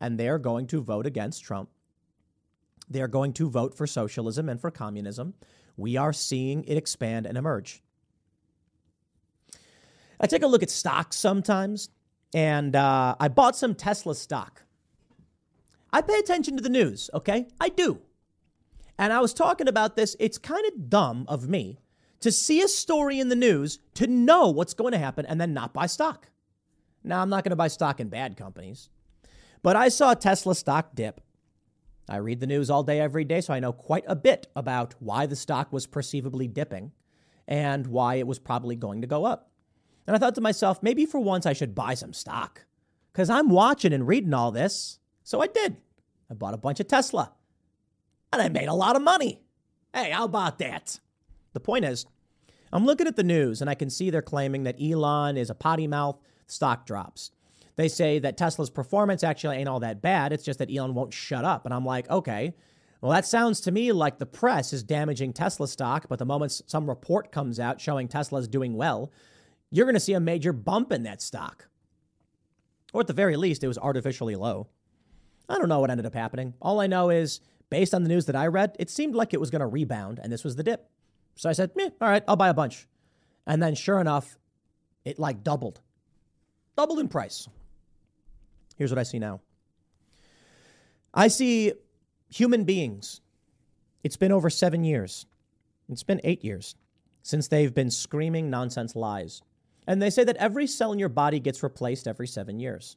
And they're going to vote against Trump. They're going to vote for socialism and for communism. We are seeing it expand and emerge. I take a look at stocks sometimes, and uh, I bought some Tesla stock. I pay attention to the news, okay? I do. And I was talking about this. It's kind of dumb of me to see a story in the news, to know what's going to happen, and then not buy stock. Now, I'm not going to buy stock in bad companies, but I saw Tesla stock dip. I read the news all day, every day, so I know quite a bit about why the stock was perceivably dipping and why it was probably going to go up. And I thought to myself, maybe for once I should buy some stock because I'm watching and reading all this. So I did. I bought a bunch of Tesla and I made a lot of money. Hey, how about that? The point is, I'm looking at the news and I can see they're claiming that Elon is a potty mouth, stock drops. They say that Tesla's performance actually ain't all that bad. It's just that Elon won't shut up. And I'm like, okay, well, that sounds to me like the press is damaging Tesla stock, but the moment some report comes out showing Tesla's doing well, you're going to see a major bump in that stock. Or at the very least, it was artificially low. I don't know what ended up happening. All I know is, based on the news that I read, it seemed like it was going to rebound, and this was the dip. So I said, all right, I'll buy a bunch. And then sure enough, it like doubled, doubled in price. Here's what I see now I see human beings. It's been over seven years, it's been eight years since they've been screaming nonsense lies. And they say that every cell in your body gets replaced every seven years.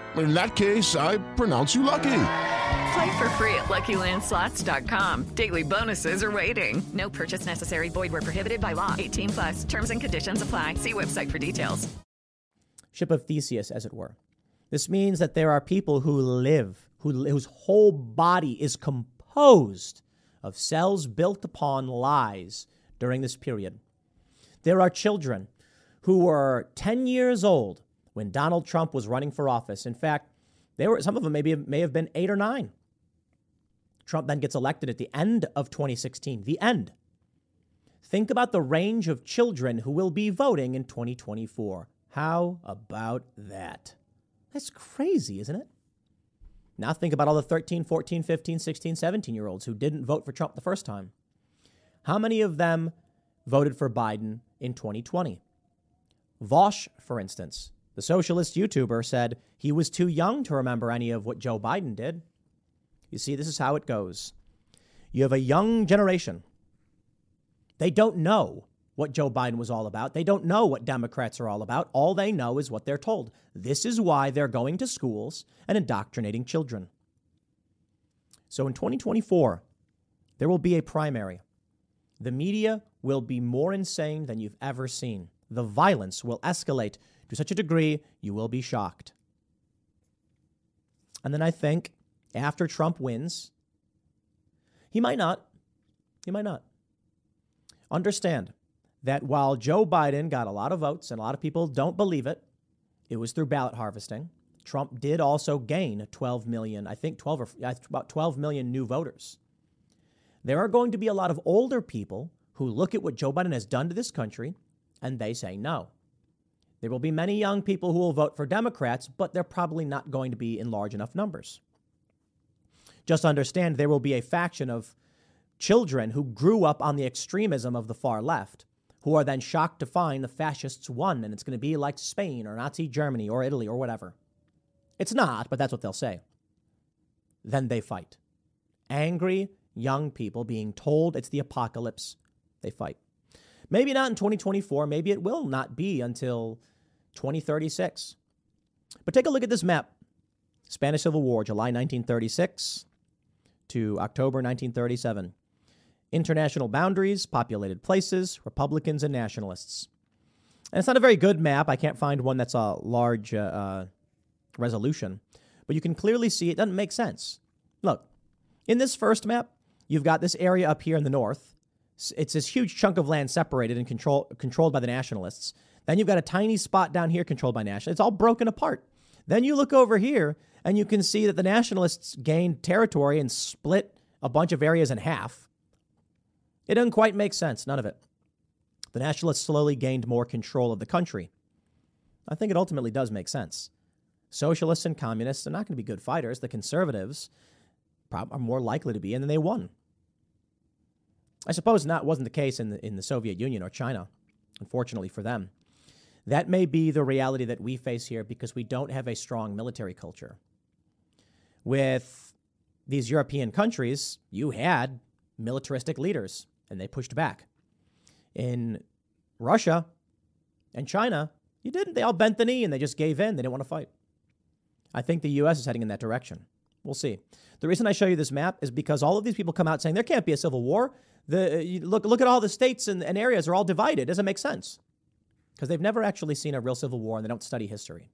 In that case, I pronounce you lucky. Play for free at LuckyLandSlots.com. Daily bonuses are waiting. No purchase necessary. Void where prohibited by law. 18 plus. Terms and conditions apply. See website for details. Ship of Theseus, as it were. This means that there are people who live, who, whose whole body is composed of cells built upon lies during this period. There are children who were 10 years old when Donald Trump was running for office. In fact, they were some of them maybe may have been eight or nine. Trump then gets elected at the end of 2016. The end. Think about the range of children who will be voting in 2024. How about that? That's crazy, isn't it? Now think about all the 13, 14, 15, 16, 17 year olds who didn't vote for Trump the first time. How many of them voted for Biden in 2020? Vaush, for instance, the socialist YouTuber said he was too young to remember any of what Joe Biden did. You see, this is how it goes. You have a young generation. They don't know what Joe Biden was all about. They don't know what Democrats are all about. All they know is what they're told. This is why they're going to schools and indoctrinating children. So in 2024, there will be a primary. The media will be more insane than you've ever seen. The violence will escalate to such a degree you will be shocked. And then I think after Trump wins, he might not. He might not. Understand that while Joe Biden got a lot of votes and a lot of people don't believe it, it was through ballot harvesting. Trump did also gain 12 million, I think 12 or about 12 million new voters. There are going to be a lot of older people who look at what Joe Biden has done to this country and they say no. There will be many young people who will vote for Democrats, but they're probably not going to be in large enough numbers. Just understand there will be a faction of children who grew up on the extremism of the far left who are then shocked to find the fascists won and it's going to be like Spain or Nazi Germany or Italy or whatever. It's not, but that's what they'll say. Then they fight. Angry young people being told it's the apocalypse, they fight. Maybe not in 2024, maybe it will not be until 2036. But take a look at this map Spanish Civil War, July 1936 to October 1937. International boundaries, populated places, Republicans and nationalists. And it's not a very good map. I can't find one that's a large uh, uh, resolution, but you can clearly see it doesn't make sense. Look, in this first map, you've got this area up here in the north. It's this huge chunk of land separated and control, controlled by the nationalists. Then you've got a tiny spot down here controlled by nationalists. It's all broken apart. Then you look over here and you can see that the nationalists gained territory and split a bunch of areas in half. It doesn't quite make sense, none of it. The nationalists slowly gained more control of the country. I think it ultimately does make sense. Socialists and communists are not going to be good fighters. The conservatives are more likely to be, and then they won. I suppose that wasn't the case in the, in the Soviet Union or China, unfortunately for them. That may be the reality that we face here because we don't have a strong military culture. With these European countries, you had militaristic leaders, and they pushed back. In Russia and China, you didn't. They all bent the knee and they just gave in. They didn't want to fight. I think the U.S. is heading in that direction. We'll see. The reason I show you this map is because all of these people come out saying there can't be a civil war. The uh, look look at all the states and, and areas are all divided. It doesn't make sense because they've never actually seen a real civil war and they don't study history.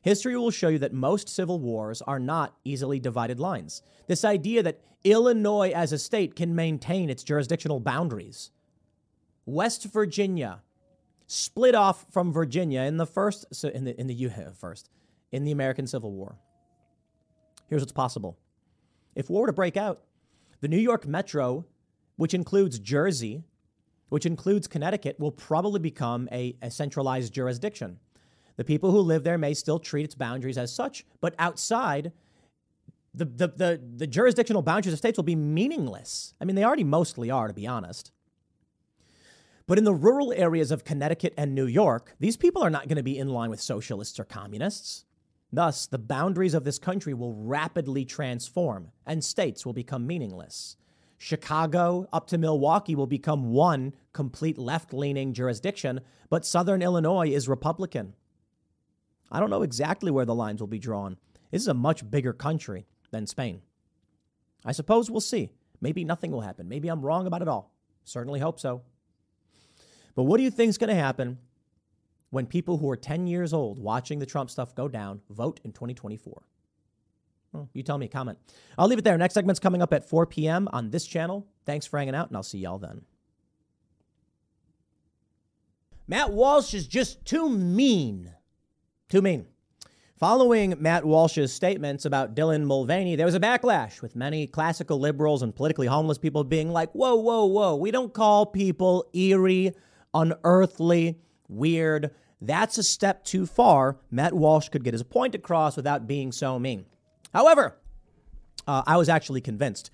History will show you that most civil wars are not easily divided lines. This idea that Illinois as a state can maintain its jurisdictional boundaries. West Virginia split off from Virginia in the first in the in the first in the American Civil War. Here's what's possible. If war were to break out, the New York Metro, which includes Jersey, which includes Connecticut, will probably become a, a centralized jurisdiction. The people who live there may still treat its boundaries as such, but outside, the, the, the, the jurisdictional boundaries of states will be meaningless. I mean, they already mostly are, to be honest. But in the rural areas of Connecticut and New York, these people are not going to be in line with socialists or communists. Thus, the boundaries of this country will rapidly transform and states will become meaningless. Chicago up to Milwaukee will become one complete left leaning jurisdiction, but Southern Illinois is Republican. I don't know exactly where the lines will be drawn. This is a much bigger country than Spain. I suppose we'll see. Maybe nothing will happen. Maybe I'm wrong about it all. Certainly hope so. But what do you think is going to happen when people who are 10 years old watching the Trump stuff go down vote in 2024? Well, you tell me, comment. I'll leave it there. Next segment's coming up at 4 p.m. on this channel. Thanks for hanging out, and I'll see y'all then. Matt Walsh is just too mean. Too mean. Following Matt Walsh's statements about Dylan Mulvaney, there was a backlash with many classical liberals and politically homeless people being like, whoa, whoa, whoa, we don't call people eerie, unearthly, weird. That's a step too far. Matt Walsh could get his point across without being so mean. However, uh, I was actually convinced.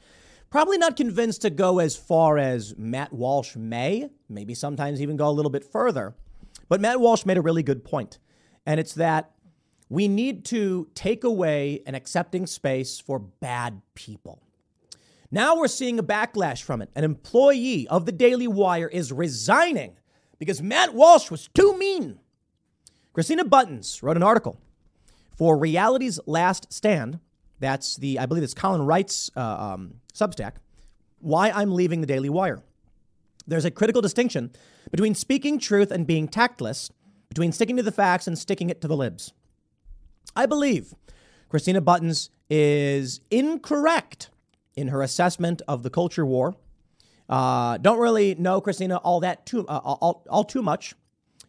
Probably not convinced to go as far as Matt Walsh may, maybe sometimes even go a little bit further. But Matt Walsh made a really good. And it's that we need to take away an accepting space for bad people. Now we're seeing a backlash from it. An employee of the Daily Wire is resigning because Matt Walsh was too mean. Christina Buttons wrote an article for Reality's Last Stand. That's the, I believe it's Colin Wright's uh, um, Substack. Why I'm leaving the Daily Wire. There's a critical distinction between speaking truth and being tactless between sticking to the facts and sticking it to the libs. I believe Christina Buttons is incorrect in her assessment of the culture war Uh, don't really know Christina all that too uh, all, all too much.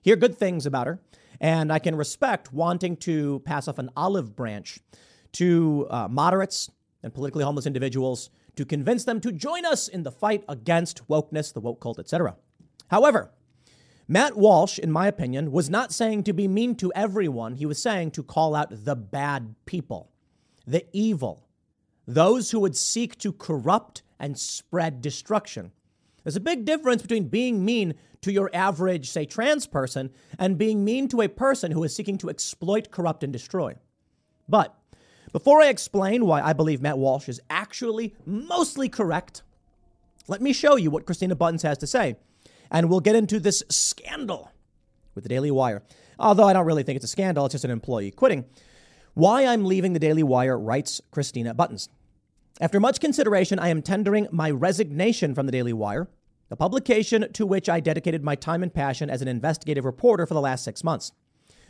Hear good things about her, and I can respect wanting to pass off an olive branch to uh, moderates and politically homeless individuals to convince them to join us in the fight against wokeness, the woke cult, etc. However, Matt Walsh, in my opinion, was not saying to be mean to everyone. He was saying to call out the bad people, the evil, those who would seek to corrupt and spread destruction. There's a big difference between being mean to your average, say, trans person and being mean to a person who is seeking to exploit, corrupt, and destroy. But before I explain why I believe Matt Walsh is actually mostly correct, let me show you what Christina Buttons has to say. And we'll get into this scandal with the Daily Wire. Although I don't really think it's a scandal, it's just an employee quitting. Why I'm leaving the Daily Wire, writes Christina Buttons. After much consideration, I am tendering my resignation from the Daily Wire, the publication to which I dedicated my time and passion as an investigative reporter for the last six months.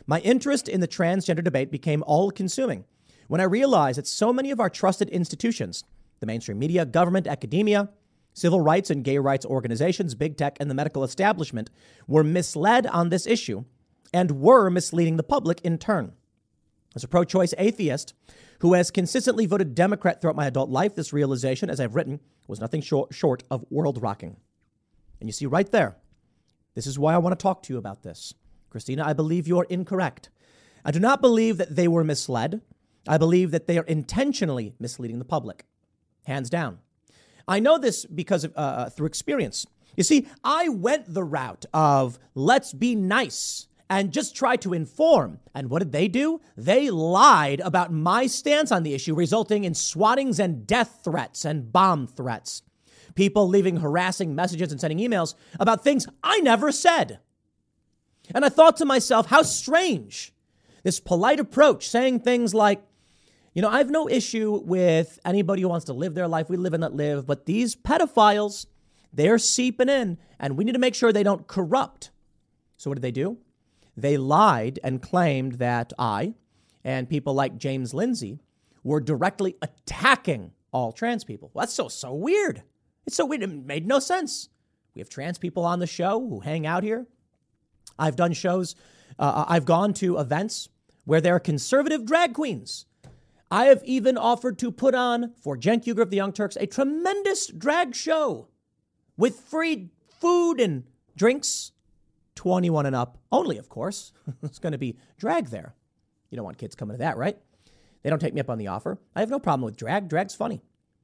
My interest in the transgender debate became all consuming when I realized that so many of our trusted institutions, the mainstream media, government, academia, civil rights and gay rights organizations, big tech, and the medical establishment, were misled on this issue and were misleading the public in turn. As a pro choice atheist who has consistently voted Democrat throughout my adult life, this realization, as I've written, was nothing short, of world rocking. And you see right there, this is why I want to talk to you about this. Christina, I believe you're incorrect. I do not believe that they were misled. I believe that they are intentionally misleading the public, hands down. I know this because of, uh, uh through experience. You see, I went the route of let's be nice and just try to inform. And what did they do? They lied about my stance on the issue, resulting in swattings and death threats and bomb threats. People leaving harassing messages and sending emails about things I never said. And I thought to myself, how strange. This polite approach, saying things like, you know, I have no issue with anybody who wants to live their life. We live and let live. But these pedophiles, they're seeping in, and we need to make sure they don't corrupt. So, what did they do? They lied and claimed that I and people like James Lindsay were directly attacking all trans people. Well, that's so, so weird. It's so weird. It made no sense. We have trans people on the show who hang out here. I've done shows, uh, uh I've gone to events where there are conservative drag queens. I have even offered to put on for Cenk Uygur of the Young Turks a tremendous drag show with free food and drinks 21 and up only, of course. it's going to be drag there. You don't want kids coming to that, right? They don't take me up on the offer. I have no problem with drag. Drag's funny.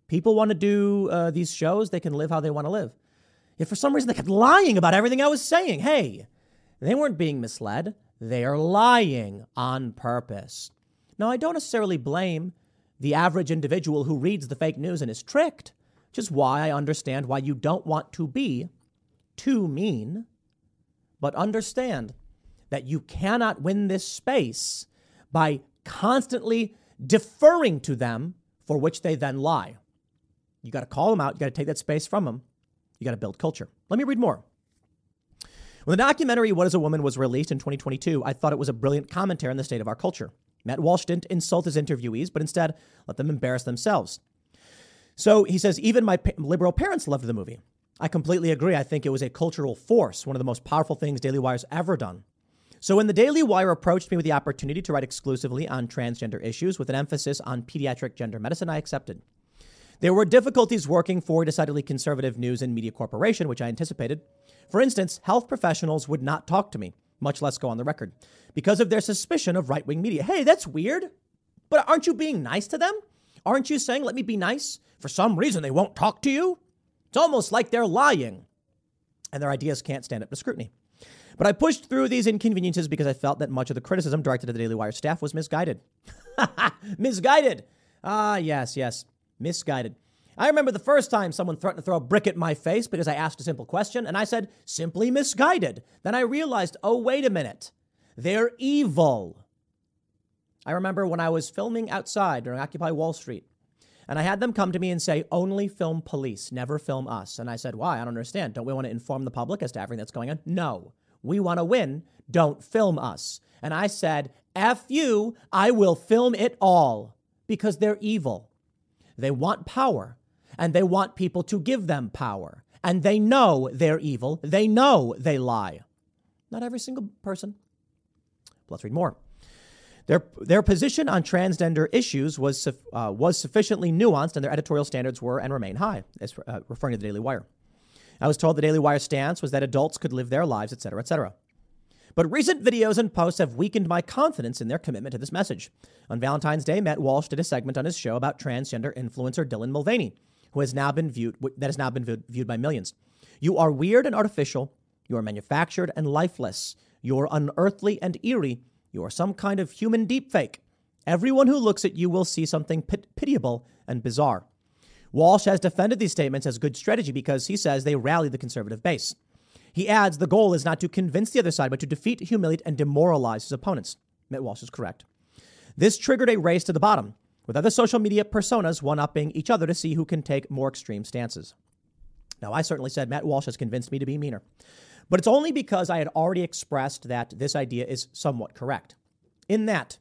People want to do uh, these shows, they can live how they want to live. If for some reason they kept lying about everything I was saying, hey, they weren't being misled. They are lying on purpose. Now, I don't necessarily blame the average individual who reads the fake news and is tricked, which is why I understand why you don't want to be too mean but understand that you cannot win this space by constantly deferring to them for which they then lie. You got to call them out. You got to take that space from them. You got to build culture. Let me read more. When the documentary What is a Woman was released in 2022, I thought it was a brilliant commentary on the state of our culture. Matt Walsh didn't insult his interviewees, but instead let them embarrass themselves. So he says, even my liberal parents loved the movie. I completely agree. I think it was a cultural force, one of the most powerful things Daily Wire's ever done. So when the Daily Wire approached me with the opportunity to write exclusively on transgender issues with an emphasis on pediatric gender medicine, I accepted. There were difficulties working for a decidedly conservative news and media corporation, which I anticipated. For instance, health professionals would not talk to me, much less go on the record, because of their suspicion of right wing media. Hey, that's weird. But aren't you being nice to them? Aren't you saying, let me be nice? For some reason, they won't talk to you? It's almost like they're lying, and their ideas can't stand up to scrutiny. But I pushed through these inconveniences because I felt that much of the criticism directed at the Daily Wire staff was misguided. misguided! Ah, yes, yes, misguided. I remember the first time someone threatened to throw a brick at my face because I asked a simple question, and I said, simply misguided. Then I realized, oh, wait a minute. They're evil. I remember when I was filming outside during Occupy Wall Street, and I had them come to me and say, only film police, never film us. And I said, why? I don't understand. Don't we want to inform the public as to everything that's going on? No. We want to win. Don't film us. And I said, F you, I will film it all because they're evil. They want power and they want people to give them power. And they know they're evil. They know they lie. Not every single person. Let's read more. Their, their position on transgender issues was, uh, was sufficiently nuanced and their editorial standards were and remain high, as, uh, referring to the Daily Wire. I was told the Daily Wire stance was that adults could live their lives, etc., etc. But recent videos and posts have weakened my confidence in their commitment to this message. On Valentine's Day, Matt Walsh did a segment on his show about transgender influencer Dylan Mulvaney, who has now been viewed that has now been viewed by millions. You are weird and artificial. You are manufactured and lifeless. You are unearthly and eerie. You are some kind of human deepfake. Everyone who looks at you will see something pit- pitiable and bizarre. Walsh has defended these statements as good strategy because he says they rally the conservative base. He adds the goal is not to convince the other side, but to defeat, humiliate, and demoralize his opponents. Matt Walsh is correct. This triggered a race to the bottom, with other social media personas one upping each other to see who can take more extreme stances. Now, I certainly said Matt Walsh has convinced me to be meaner, but it's only because I had already expressed that this idea is somewhat correct. In that,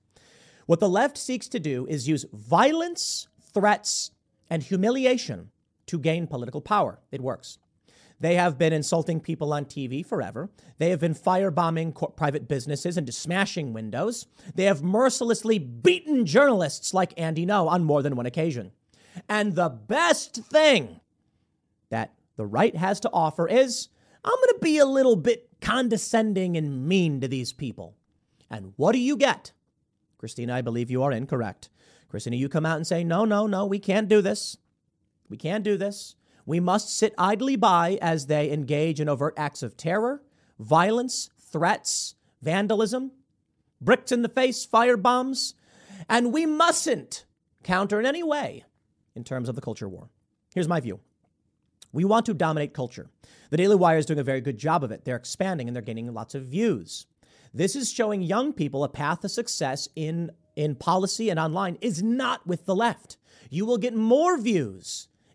what the left seeks to do is use violence, threats, and humiliation to gain political power. It works. They have been insulting people on TV forever. They have been firebombing co- private businesses and smashing windows. They have mercilessly beaten journalists like Andy Ngo on more than one occasion. And the best thing that the right has to offer is I'm going to be a little bit condescending and mean to these people. And what do you get? Christina, I believe you are incorrect. Christina, you come out and say, no, no, no, we can't do this. We can't do this. We must sit idly by as they engage in overt acts of terror, violence, threats, vandalism, bricks in the face, fire bombs, and we mustn't counter in any way in terms of the culture war. Here's my view. We want to dominate culture. The Daily Wire is doing a very good job of it. They're expanding and they're gaining lots of views. This is showing young people a path to success in, in policy and online is not with the left. You will get more views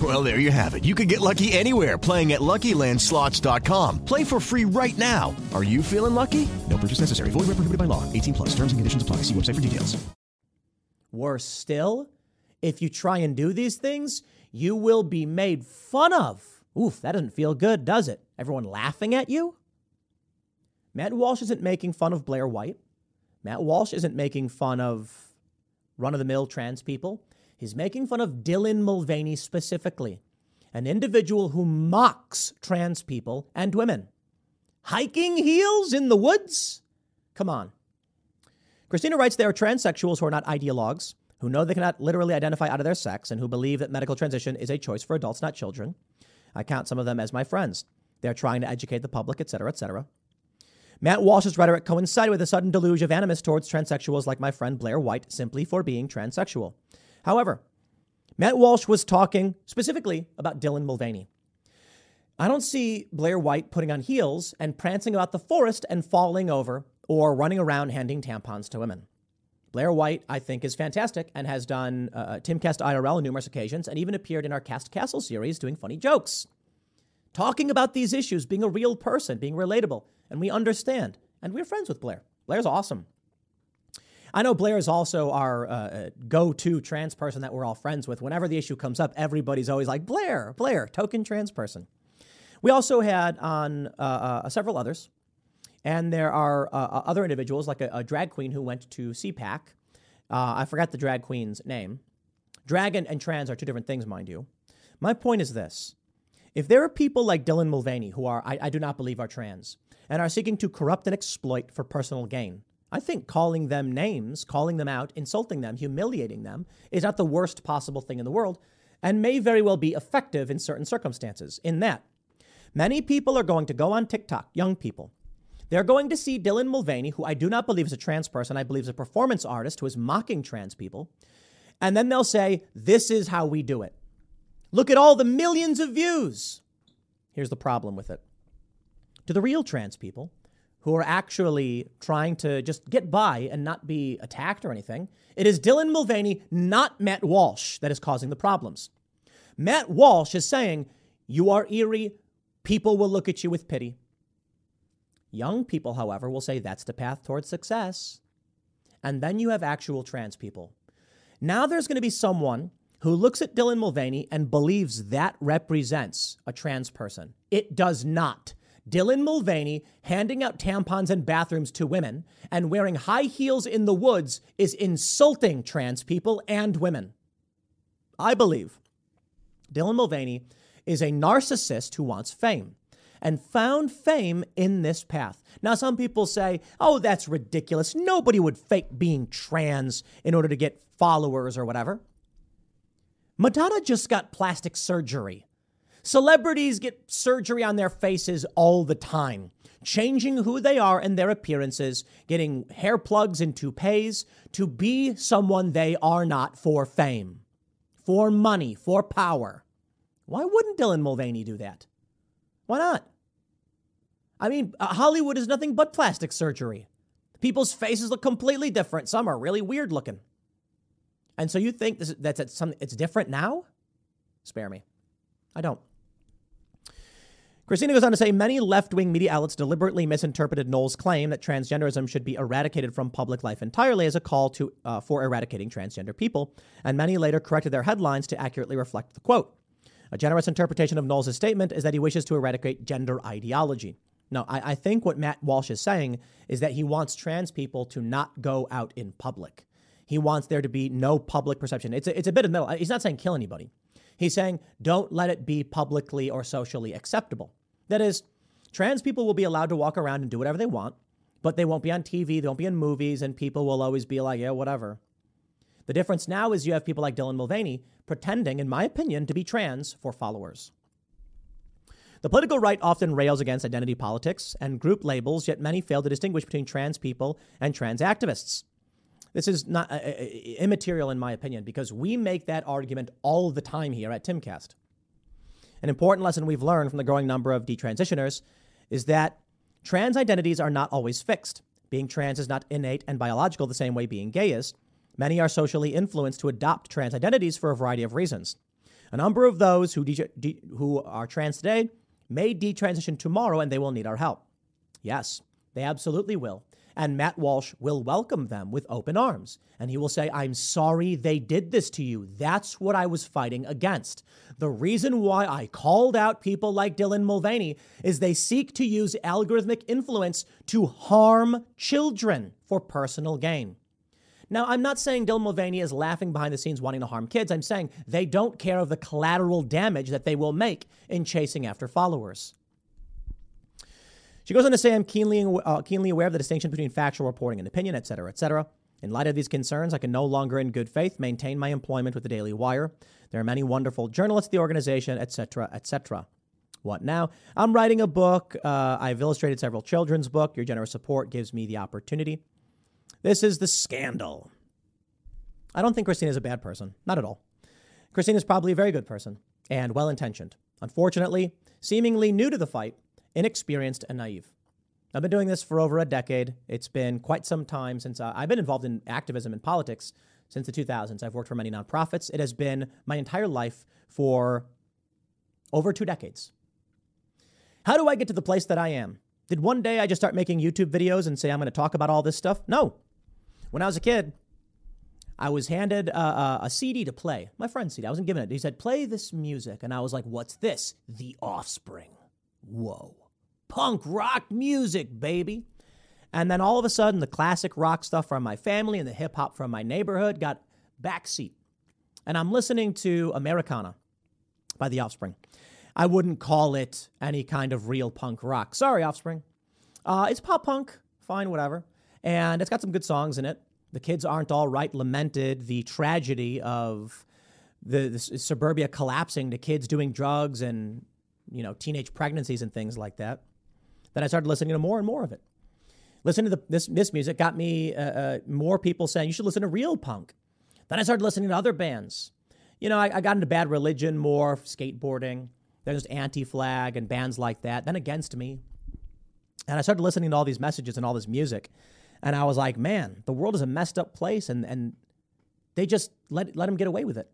Well, there you have it. You can get lucky anywhere playing at LuckyLandSlots.com. Play for free right now. Are you feeling lucky? No purchase necessary. Void where prohibited by law. 18 plus. Terms and conditions apply. See website for details. Worse still, if you try and do these things, you will be made fun of. Oof, that doesn't feel good, does it? Everyone laughing at you? Matt Walsh isn't making fun of Blair White. Matt Walsh isn't making fun of run of the mill trans people. He's making fun of Dylan Mulvaney specifically, an individual who mocks trans people and women. Hiking heels in the woods? Come on. Christina writes there are transsexuals who are not ideologues, who know they cannot literally identify out of their sex, and who believe that medical transition is a choice for adults, not children. I count some of them as my friends. They're trying to educate the public, etc., etc. Matt Walsh's rhetoric coincided with a sudden deluge of animus towards transsexuals like my friend Blair White simply for being transsexual. However, Matt Walsh was talking specifically about Dylan Mulvaney. I don't see Blair White putting on heels and prancing about the forest and falling over or running around handing tampons to women. Blair White, I think, is fantastic and has done uh, Timcast IRL on numerous occasions and even appeared in our Cast Castle series doing funny jokes. Talking about these issues, being a real person, being relatable, and we understand. And we're friends with Blair. Blair's awesome. I know Blair is also our uh, go to trans person that we're all friends with. Whenever the issue comes up, everybody's always like, Blair, Blair, token trans person. We also had on uh, uh, several others. And there are uh, uh, other individuals, like a, a, drag queen who went to CPAC. Uh, I forgot the drag queen's name. Drag and, and trans are two different things, mind you. My point is this if there are people like Dylan Mulvaney, who are, I, I do not believe, are trans, and are seeking to corrupt and exploit for personal gain, I think calling them names, calling them out, insulting them, humiliating them is not the worst possible thing in the world and may very well be effective in certain circumstances. In that, many people are going to go on TikTok, young people. They're going to see Dylan Mulvaney, who I do not believe is a trans person, I believe is a performance artist who is mocking trans people. And then they'll say, This is how we do it. Look at all the millions of views. Here's the problem with it. To the real trans people, who are actually trying to just get by and not be attacked or anything. It is Dylan Mulvaney, not Matt Walsh, that is causing the problems. Matt Walsh is saying, You are eerie. People will look at you with pity. Young people, however, will say that's the path towards success. And then you have actual trans people. Now there's going to be someone who looks at Dylan Mulvaney and believes that represents a trans person. It does not. Dylan Mulvaney handing out tampons in bathrooms to women and wearing high heels in the woods is insulting trans people and women. I believe Dylan Mulvaney is a narcissist who wants fame and found fame in this path. Now, some people say, oh, that's ridiculous. Nobody would fake being trans in order to get followers or whatever. Madonna just got plastic surgery. Celebrities get surgery on their faces all the time, changing who they are and their appearances, getting hair plugs and toupees to be someone they are not for fame, for money, for power. Why wouldn't Dylan Mulvaney do that? Why not? I mean, uh, Hollywood is nothing but plastic surgery. People's faces look completely different. Some are really weird looking. And so you think this, that's, that's some, it's different now? Spare me. I don't. Christina goes on to say many left wing media outlets deliberately misinterpreted Knowles' claim that transgenderism should be eradicated from public life entirely as a call to, uh, for eradicating transgender people, and many later corrected their headlines to accurately reflect the quote. A generous interpretation of Knowles' statement is that he wishes to eradicate gender ideology. No, I, I think what Matt Walsh is saying is that he wants trans people to not go out in public. He wants there to be no public perception. It's a, it's a bit of middle. He's not saying kill anybody. He's saying don't let it be publicly or socially acceptable. That is, trans people will be allowed to walk around and do whatever they want, but they won't be on TV, they won't be in movies, and people will always be like, yeah, whatever. The difference now is you have people like Dylan Mulvaney pretending, in my opinion, to be trans for followers. The political right often rails against identity politics and group labels, yet many fail to distinguish between trans people and trans activists. This is not uh, uh immaterial, in my opinion, because we make that argument all the time here at Timcast. An important lesson we've learned from the growing number of detransitioners is that trans identities are not always fixed. Being trans is not innate and biological the same way being gay is. Many are socially influenced to adopt trans identities for a variety of reasons. A number of those who, de- de- who are trans today may detransition tomorrow and they will need our help. Yes, they absolutely will. And Matt Walsh will welcome them with open arms. And he will say, I'm sorry they did this to you. That's what I was fighting against. The reason why I called out people like Dylan Mulvaney is they seek to use algorithmic influence to harm children for personal gain. Now, I'm not saying Dylan Mulvaney is laughing behind the scenes wanting to harm kids. I'm saying they don't care of the collateral damage that they will make in chasing after followers. She goes on to say, I'm keenly, uh, keenly aware of the distinction between factual reporting and opinion, et cetera, et cetera. In light of these concerns, I can no longer, in good faith, maintain my employment with the Daily Wire. There are many wonderful journalists at the organization, et cetera, et cetera. What now? I'm writing a book. Uh, I've illustrated several children's books. Your generous support gives me the opportunity. This is the scandal. I don't think Christina is a bad person. Not at all. Christina is probably a very good person and well intentioned. Unfortunately, seemingly new to the fight, inexperienced and naive. I've been doing this for over a decade. It's been quite some time since uh, I've been involved in activism and politics since the 2000s. I've worked for many nonprofits. It has been my entire life for over two decades. How do I get to the place that I am? Did one day I just start making YouTube videos and say I'm going to talk about all this stuff? No. When I was a kid, I was handed a, a, a CD to play. My friend's CD. I wasn't given it. He said, "Play this music," and I was like, "What's this?" The Offspring. Whoa punk rock music, baby. And then all of a sudden, the classic rock stuff from my family and the hip hop from my neighborhood got backseat. And I'm listening to Americana by The Offspring. I wouldn't call it any kind of real punk rock. Sorry, Offspring. Uh, it's pop punk, fine, whatever. And it's got some good songs in it. The kids aren't all right lamented the tragedy of the, the suburbia collapsing to kids doing drugs and you know teenage pregnancies and things like that. Then I started listening to more and more of it. Listen to the, this, this music got me uh, uh, more people saying, you should listen to real punk. Then I started listening to other bands. You know, I, I got into Bad Religion more, skateboarding. Then there's Anti Flag and bands like that. Then Against Me. And I started listening to all these messages and all this music. And I was like, man, the world is a messed up place. And, and they just let, let him get away with it.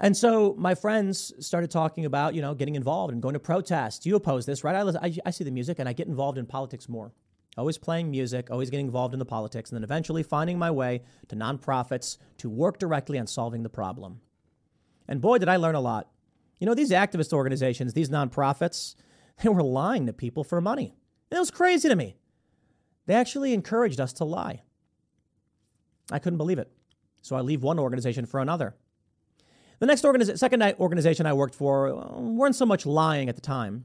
And so my friends started talking about, you know, getting involved and going to protests. You oppose this, right? I, listen, I, I see the music and I get involved in politics more. Always playing music, always getting involved in the politics, and then eventually finding my way to nonprofits to work directly on solving the problem. And boy, did I learn a lot. You know, these activist organizations, these nonprofits, they were lying to people for money. It was crazy to me. They actually encouraged us to lie. I couldn't believe it. So I leave one organization for another. The next organization, second organization I worked for weren't so much lying at the time,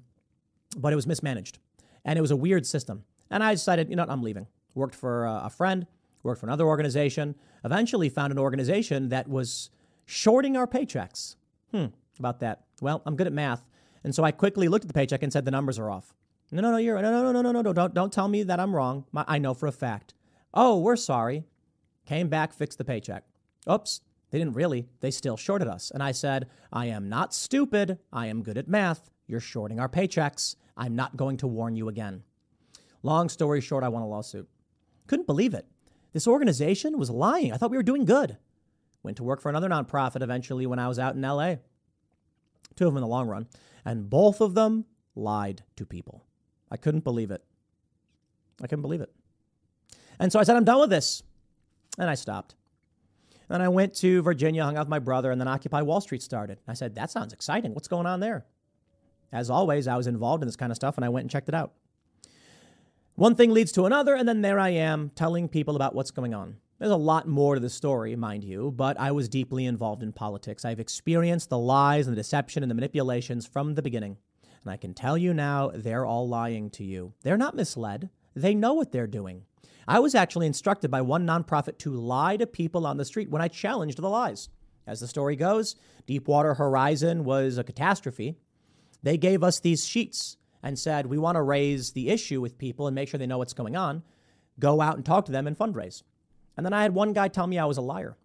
but it was mismanaged. And it was a weird system. And I decided, you know what, I'm leaving. Worked for a friend, worked for another organization, eventually found an organization that was shorting our paychecks. Hmm, about that. Well, I'm good at math. And so I quickly looked at the paycheck and said the numbers are off. No, no, no, you're no, no, no, no, no, no. Don't don't tell me that I'm wrong. My, I know for a fact. Oh, we're sorry. Came back, fixed the paycheck. Oops, they didn't really. They still shorted us. And I said, I am not stupid. I am good at math. You're shorting our paychecks. I'm not going to warn you again. Long story short, I won a lawsuit. Couldn't believe it. This organization was lying. I thought we were doing good. Went to work for another nonprofit eventually when I was out in LA. Two of them in the long run. And both of them lied to people. I couldn't believe it. I couldn't believe it. And so I said, I'm done with this. And I stopped. Then I went to Virginia, hung out with my brother, and then Occupy Wall Street started. I said, That sounds exciting. What's going on there? As always, I was involved in this kind of stuff and I went and checked it out. One thing leads to another, and then there I am telling people about what's going on. There's a lot more to the story, mind you, but I was deeply involved in politics. I've experienced the lies and the deception and the manipulations from the beginning. And I can tell you now, they're all lying to you. They're not misled, they know what they're doing. I was actually instructed by one nonprofit to lie to people on the street when I challenged the lies. As the story goes, Deepwater Horizon was a catastrophe. They gave us these sheets and said, We want to raise the issue with people and make sure they know what's going on. Go out and talk to them and fundraise. And then I had one guy tell me I was a liar.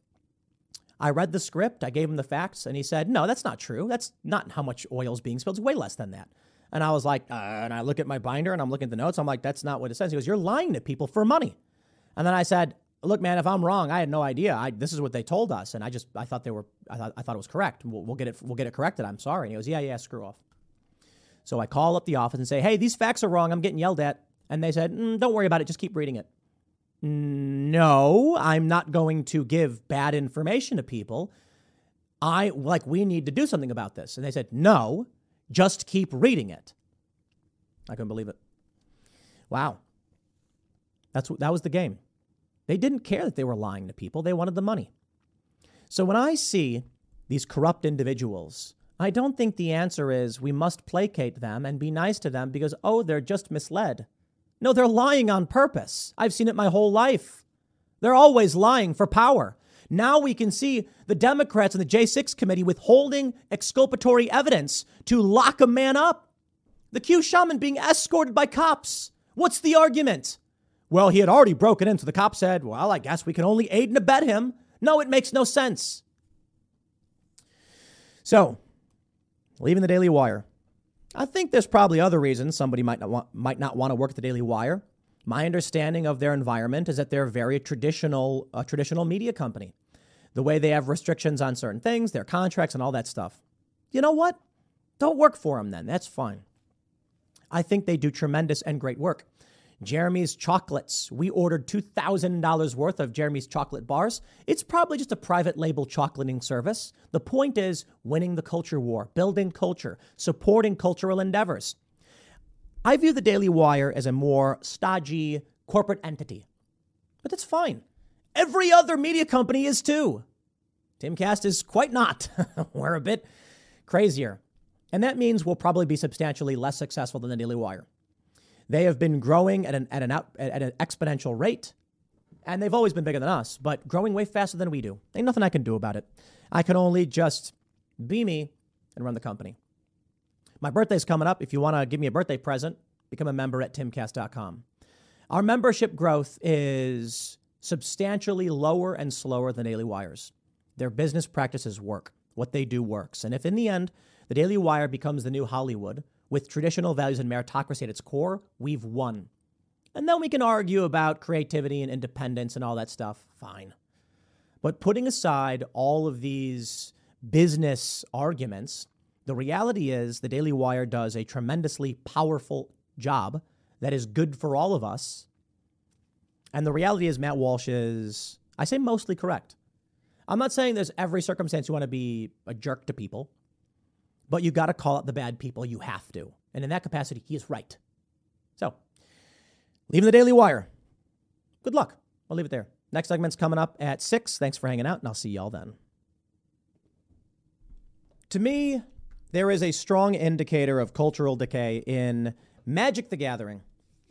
I read the script, I gave him the facts, and he said, No, that's not true. That's not how much oil is being spilled. It's way less than that. And I was like, uh, and I look at my binder and I'm looking at the notes. I'm like, that's not what it says. He goes, You're lying to people for money. And then I said, Look, man, if I'm wrong, I had no idea. I, this is what they told us, and I just I thought they were I thought I thought it was correct. We'll, we'll get it we'll get it corrected. I'm sorry. And he goes, Yeah, yeah, screw off. So I call up the office and say, Hey, these facts are wrong. I'm getting yelled at. And they said, mm, Don't worry about it. Just keep reading it. No, I'm not going to give bad information to people. I like we need to do something about this. And they said, "No, just keep reading it." I couldn't believe it. Wow. That's that was the game. They didn't care that they were lying to people. They wanted the money. So when I see these corrupt individuals, I don't think the answer is we must placate them and be nice to them because oh, they're just misled. No, they're lying on purpose. I've seen it my whole life. They're always lying for power. Now we can see the Democrats and the J6 committee withholding exculpatory evidence to lock a man up. The Q shaman being escorted by cops. What's the argument? Well, he had already broken into. The cop said, Well, I guess we can only aid and abet him. No, it makes no sense. So, leaving the Daily Wire. I think there's probably other reasons somebody might not want, might not want to work at the Daily Wire. My understanding of their environment is that they're a very traditional, a traditional media company. The way they have restrictions on certain things, their contracts, and all that stuff. You know what? Don't work for them then. That's fine. I think they do tremendous and great work. Jeremy's Chocolates. We ordered $2,000 worth of Jeremy's chocolate bars. It's probably just a private label chocolating service. The point is winning the culture war, building culture, supporting cultural endeavors. I view the Daily Wire as a more stodgy corporate entity, but that's fine. Every other media company is too. Timcast is quite not. We're a bit crazier. And that means we'll probably be substantially less successful than the Daily Wire. They have been growing at an, at an, out, at an exponential rate, and they've always been bigger than us, but growing way faster than we do. Ain't nothing I can do about it. I can only just be me and run the company. My birthday's coming up. If you want to give me a birthday present, become a member at timcast.com. Our membership growth is substantially lower and slower than Daily Wire's. Their business practices work. What they do works. And if in the end the Daily Wire becomes the new Hollywood, with traditional values and meritocracy at its core, we've won. And then we can argue about creativity and independence and all that stuff. Fine. But putting aside all of these business arguments, the reality is the Daily Wire does a tremendously powerful job that is good for all of us. And the reality is, Matt Walsh is, I say, mostly correct. I'm not saying there's every circumstance you want to be a jerk to people, but you got to call out the bad people. You have to. And in that capacity, he is right. So, leaving the Daily Wire. Good luck. I'll leave it there. Next segment's coming up at 6. Thanks for hanging out, and I'll see y'all then. To me, there is a strong indicator of cultural decay in Magic the Gathering.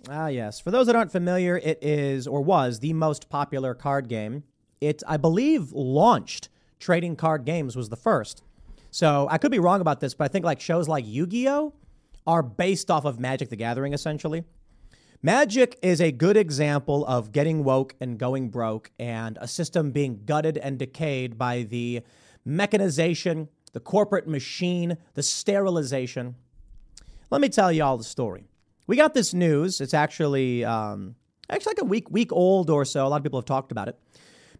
Ah, yes. For those that aren't familiar, it is or was the most popular card game. It, I believe, launched trading card games was the first. So I could be wrong about this, but I think like shows like Yu Gi Oh are based off of Magic the Gathering, essentially. Magic is a good example of getting woke and going broke and a system being gutted and decayed by the mechanization, the corporate machine, the sterilization. Let me tell you all the story. We got this news. It's actually um, actually like a week week old or so. A lot of people have talked about it.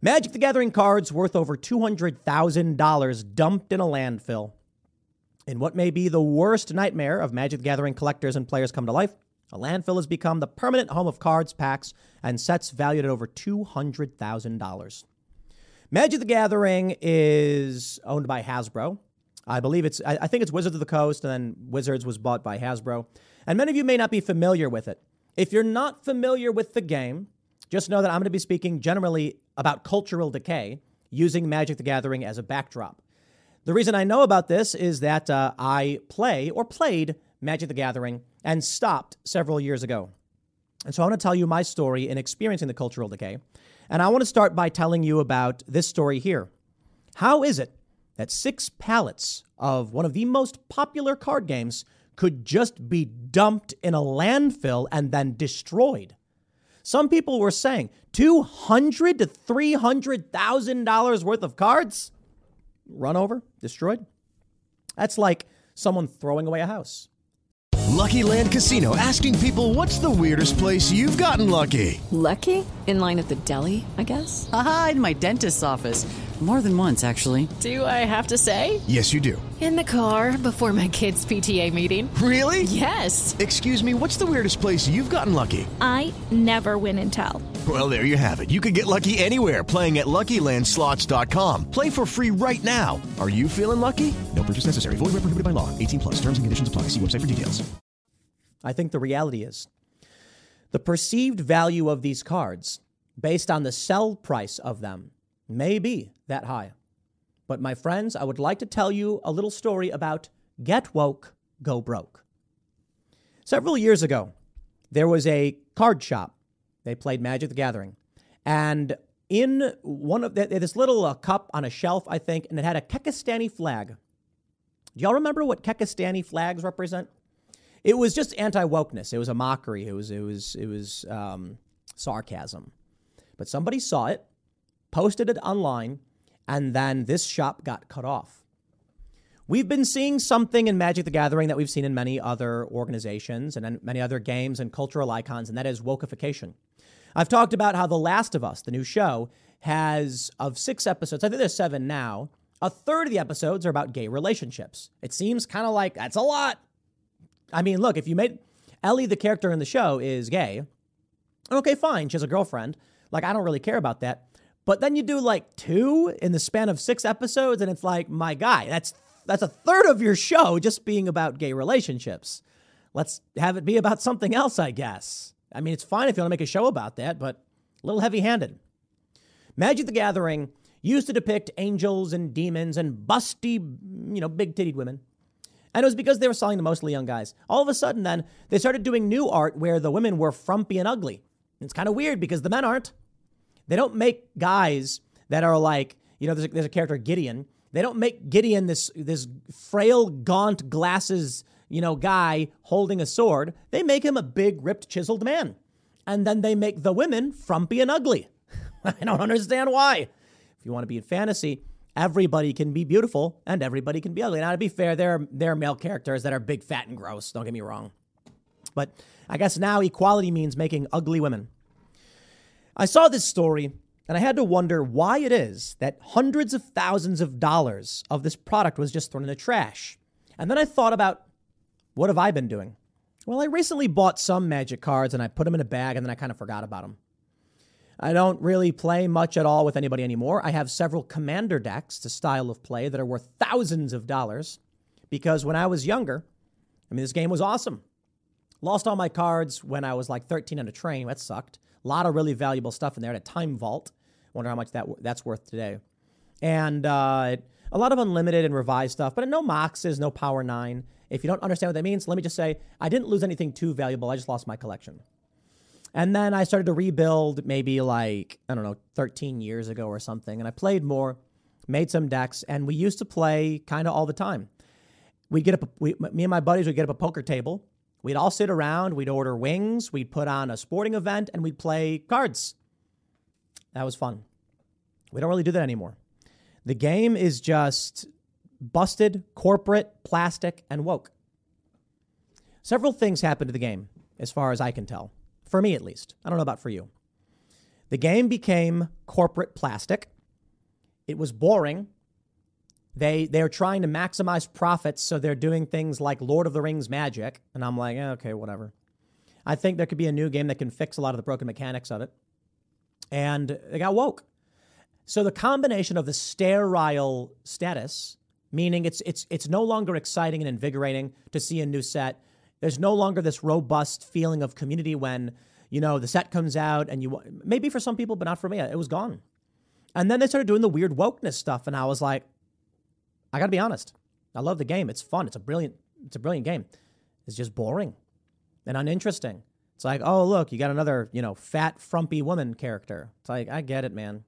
Magic the Gathering cards worth over $200,000 dumped in a landfill. In what may be the worst nightmare of Magic the Gathering collectors and players come to life, a landfill has become the permanent home of cards, packs, and sets valued at over $200,000. Magic the Gathering is owned by Hasbro. I believe it's, I think it's Wizards of the Coast, and then Wizards was bought by Hasbro. And many of you may not be familiar with it. If you're not familiar with the game, just know that I'm going to be speaking generally about cultural decay using Magic the Gathering as a backdrop. The reason I know about this is that uh, I play or played Magic the Gathering and stopped several years ago. And so I want to tell you my story in experiencing the cultural decay. And I want to start by telling you about this story here. How is it that six pallets of one of the most popular card games could just be dumped in a landfill and then destroyed? Some people were saying two hundred to three hundred thousand dollars worth of cards run over, destroyed. That's like someone throwing away a house. LuckyLand Casino asking people what's the weirdest place you've gotten lucky? Lucky? In line at the deli, I guess? Aha, in my dentist's office. More than once, actually. Do I have to say? Yes, you do. In the car before my kids' PTA meeting. Really? Yes. Excuse me, what's the weirdest place you've gotten lucky? I never win and tell. Well, there you have it. You can get lucky anywhere playing at LuckyLandSlots.com. Play for free right now. Are you feeling lucky? No purchase necessary. Void where prohibited by law. 18 plus. Terms and conditions apply. See website for details. I think the reality is the perceived value of these cards based on the sell price of them may be that high. But my friends, I would like to tell you a little story about Get Woke, Go Broke. Several years ago, there was a card shop. They played Magic the Gathering. And in one of the, this little uh, cup on a shelf, I think, and it had a Kekistani flag. Do y'all remember what Kekistani flags represent? It was just anti wokeness. It was a mockery. It was it was it was um, sarcasm. But somebody saw it, posted it online, and then this shop got cut off. We've been seeing something in Magic the Gathering that we've seen in many other organizations and many other games and cultural icons, and that is wokeification. I've talked about how The Last of Us, the new show, has of six episodes, I think there's seven now, a third of the episodes are about gay relationships. It seems kind of like that's a lot. I mean, look, if you made Ellie, the character in the show, is gay, okay, fine, she has a girlfriend. Like, I don't really care about that. But then you do like two in the span of six episodes, and it's like, my guy, that's that's a third of your show just being about gay relationships. Let's have it be about something else, I guess. I mean, it's fine if you want to make a show about that, but a little heavy handed. Magic the Gathering used to depict angels and demons and busty, you know, big titted women. And it was because they were selling to mostly young guys. All of a sudden, then, they started doing new art where the women were frumpy and ugly. It's kind of weird because the men aren't. They don't make guys that are like, you know, there's a, there's a character, Gideon. They don't make Gideon this, this frail, gaunt, glasses, you know, guy holding a sword. They make him a big, ripped, chiseled man. And then they make the women frumpy and ugly. I don't understand why. If you want to be in fantasy, everybody can be beautiful and everybody can be ugly. Now, to be fair, there are, there are male characters that are big, fat, and gross. Don't get me wrong. But I guess now equality means making ugly women. I saw this story and I had to wonder why it is that hundreds of thousands of dollars of this product was just thrown in the trash. And then I thought about what have I been doing? Well, I recently bought some magic cards and I put them in a bag and then I kind of forgot about them. I don't really play much at all with anybody anymore. I have several commander decks, the style of play, that are worth thousands of dollars because when I was younger, I mean, this game was awesome. Lost all my cards when I was like 13 on a train. That sucked. A lot of really valuable stuff in there. Had a time vault. Wonder how much that that's worth today. And uh, a lot of unlimited and revised stuff, but no moxes, no power nine. If you don't understand what that means, let me just say I didn't lose anything too valuable. I just lost my collection. And then I started to rebuild maybe like, I don't know, 13 years ago or something. And I played more, made some decks, and we used to play kind of all the time. We'd get up, we, me and my buddies would get up a poker table. We'd all sit around, we'd order wings, we'd put on a sporting event, and we'd play cards. That was fun. We don't really do that anymore. The game is just busted, corporate, plastic, and woke. Several things happened to the game, as far as I can tell. For me, at least. I don't know about for you. The game became corporate plastic. It was boring. They they're trying to maximize profits, so they're doing things like Lord of the Rings magic, and I'm like, eh, okay, whatever. I think there could be a new game that can fix a lot of the broken mechanics of it. And they got woke. So the combination of the sterile status, meaning it's it's it's no longer exciting and invigorating to see a new set. There's no longer this robust feeling of community when you know the set comes out and you maybe for some people, but not for me. It was gone. And then they started doing the weird wokeness stuff, and I was like, I got to be honest. I love the game. It's fun. It's a brilliant. It's a brilliant game. It's just boring and uninteresting. It's like, oh look, you got another you know fat frumpy woman character. It's like I get it, man.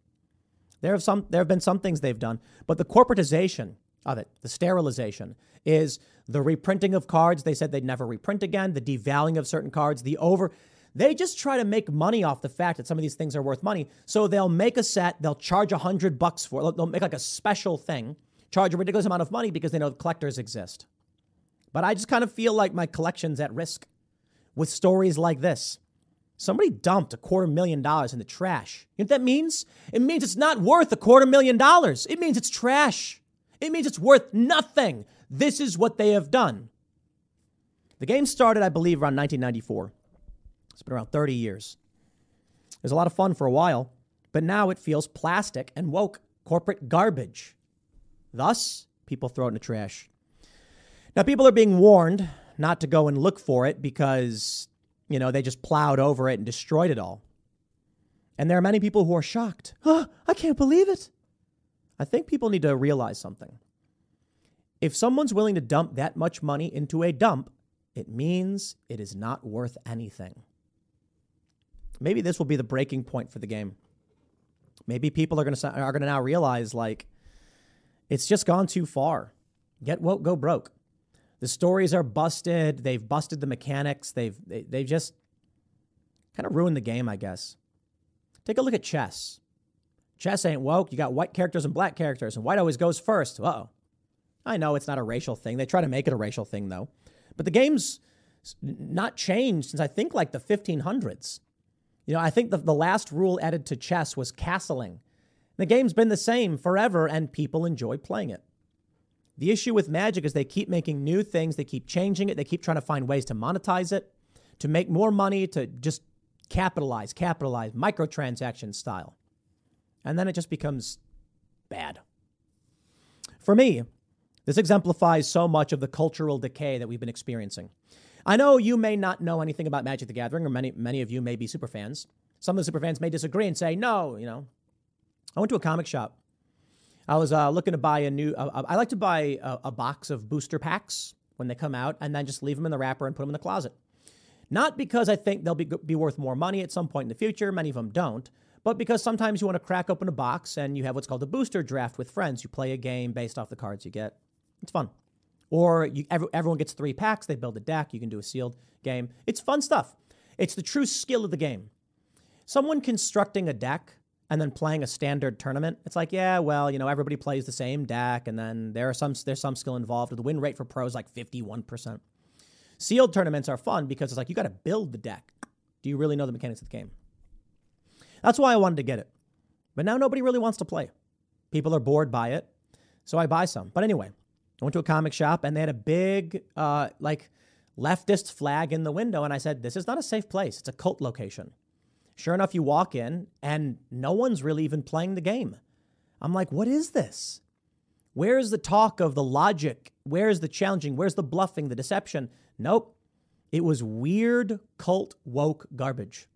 There have some. There have been some things they've done, but the corporatization of it, the sterilization, is the reprinting of cards. They said they'd never reprint again. The devaluing of certain cards. The over. They just try to make money off the fact that some of these things are worth money. So they'll make a set. They'll charge a hundred bucks for it. They'll make like a special thing, charge a ridiculous amount of money because they know collectors exist. But I just kind of feel like my collection's at risk with stories like this. Somebody dumped a quarter million dollars in the trash. You know what that means? It means it's not worth a quarter million dollars. It means it's trash. It means it's worth nothing. This is what they have done. The game started, I believe, around 1994. It's been around 30 years. It was a lot of fun for a while, but now it feels plastic and woke, corporate garbage. Thus, people throw it in the trash. Now, people are being warned not to go and look for it because, you know, they just plowed over it and destroyed it all. And there are many people who are shocked. Oh, I can't believe it. I think people need to realize something. If someone's willing to dump that much money into a dump, it means it is not worth anything. Maybe this will be the breaking point for the game. Maybe people are going to are going to now realize like it's just gone too far. Get woke, go broke. The stories are busted. They've busted the mechanics. They've they, they've just kind of ruined the game, I guess. Take a look at chess. Chess ain't woke. You got white characters and black characters, and white always goes first. Oh. I know it's not a racial thing. They try to make it a racial thing, though. But the game's not changed since I think like the 1500s. You know, I think the, the last rule added to chess was castling. The game's been the same forever, and people enjoy playing it. The issue with Magic is they keep making new things, they keep changing it, they keep trying to find ways to monetize it, to make more money, to just capitalize, capitalize, microtransaction style. And then it just becomes bad. For me, this exemplifies so much of the cultural decay that we've been experiencing. I know you may not know anything about Magic the Gathering, or many, many of you may be super fans. Some of the super fans may disagree and say, no, you know. I went to a comic shop I was uh, looking to buy a new. Uh, I like to buy a, a, box of booster packs when they come out, and then just leave them in the wrapper and put them in the closet. Not because I think they'll be be worth more money at some point in the future. Many of them don't, but because sometimes you want to crack open a box and you have what's called a booster draft with friends. You play a game based off the cards you get. It's fun. Or you, every, everyone gets three packs. They build a deck. You can do a sealed game. It's fun stuff. It's the true skill of the game. Someone constructing a deck and then playing a standard tournament, it's like, yeah, well, you know, everybody plays the same deck, and then there are some there's some skill involved. The win rate for pros like 51%. Sealed tournaments are fun because it's like you got to build the deck. Do you really know the mechanics of the game? That's why I wanted to get it. But now nobody really wants to play. People are bored by it. So I buy some. But anyway, I went to a comic shop and they had a big, uh, like, leftist flag in the window. And I said, This is not a safe place. It's a cult location. Sure enough, you walk in and no one's really even playing the game. I'm like, What is this? Where's the talk of the logic? Where's the challenging? Where's the bluffing, the deception? Nope. It was weird, cult, woke garbage.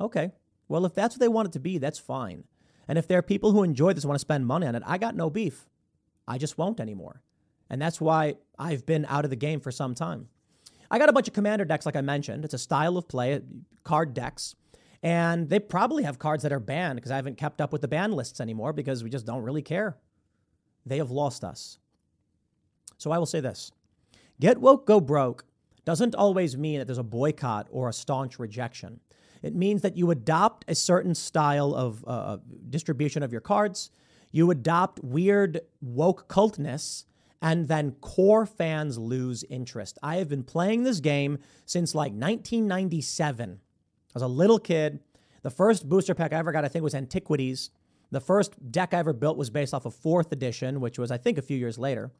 Okay. Well, if that's what they want it to be, that's fine. And if there are people who enjoy this want to spend money on it, I got no beef. I just won't anymore. And that's why I've been out of the game for some time. I got a bunch of commander decks, like I mentioned. It's a style of play, card decks. And they probably have cards that are banned because I haven't kept up with the ban lists anymore because we just don't really care. They have lost us. So I will say this Get woke, go broke doesn't always mean that there's a boycott or a staunch rejection. It means that you adopt a certain style of uh, distribution of your cards, you adopt weird woke cultness, and then core fans lose interest. I have been playing this game since like 1997. I was a little kid. The first booster pack I ever got, I think, was Antiquities. The first deck I ever built was based off of fourth edition, which was, I think, a few years later.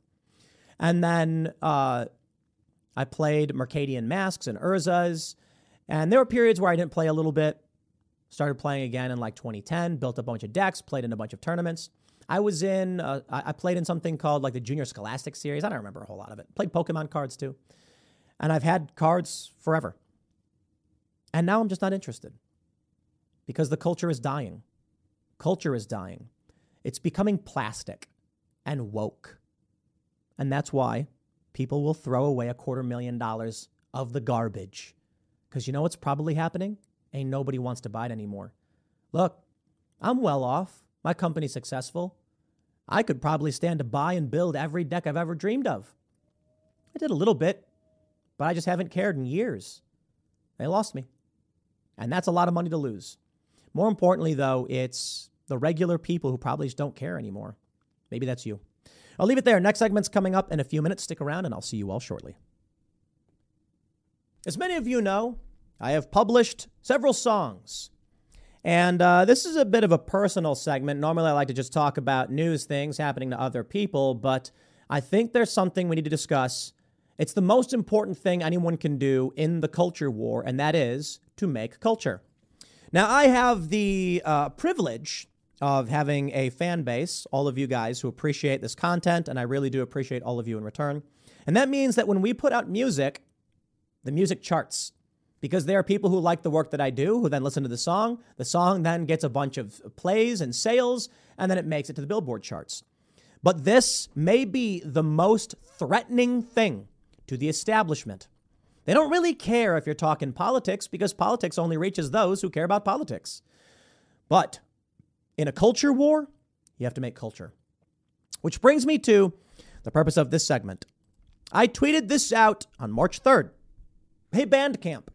And then uh, I played Mercadian Masques and Urzas. And there were periods where I didn't play a little bit. Started playing again in like 2010, built a bunch of decks, played in a bunch of tournaments. I was in, uh, I played in something called like the Junior Scholastic series. I don't remember a whole lot of it. Played Pokemon cards too. And I've had cards forever. And now I'm just not interested because the culture is dying. Culture is dying. It's becoming plastic and woke. And that's why people will throw away a quarter million dollars of the garbage. Because you know what's probably happening? Ain't nobody wants to buy it anymore. Look, I'm well off. My company's successful. I could probably stand to buy and build every deck I've ever dreamed of. I did a little bit, but I just haven't cared in years. They lost me. And that's a lot of money to lose. More importantly, though, it's the regular people who probably just don't care anymore. Maybe that's you. I'll leave it there. Next segment's coming up in a few minutes. Stick around, and I'll see you all shortly. As many of you know, I have published several songs. And uh, this is a bit of a personal segment. Normally, I like to just talk about news things happening to other people, but I think there's something we need to discuss. It's the most important thing anyone can do in the culture war, and that is to make culture. Now, I have the uh, privilege of having a fan base, all of you guys who appreciate this content, and I really do appreciate all of you in return. And that means that when we put out music, the music charts because there are people who like the work that I do who then listen to the song. The song then gets a bunch of plays and sales, and then it makes it to the Billboard charts. But this may be the most threatening thing to the establishment. They don't really care if you're talking politics because politics only reaches those who care about politics. But in a culture war, you have to make culture. Which brings me to the purpose of this segment. I tweeted this out on March 3rd. Hey, Bandcamp.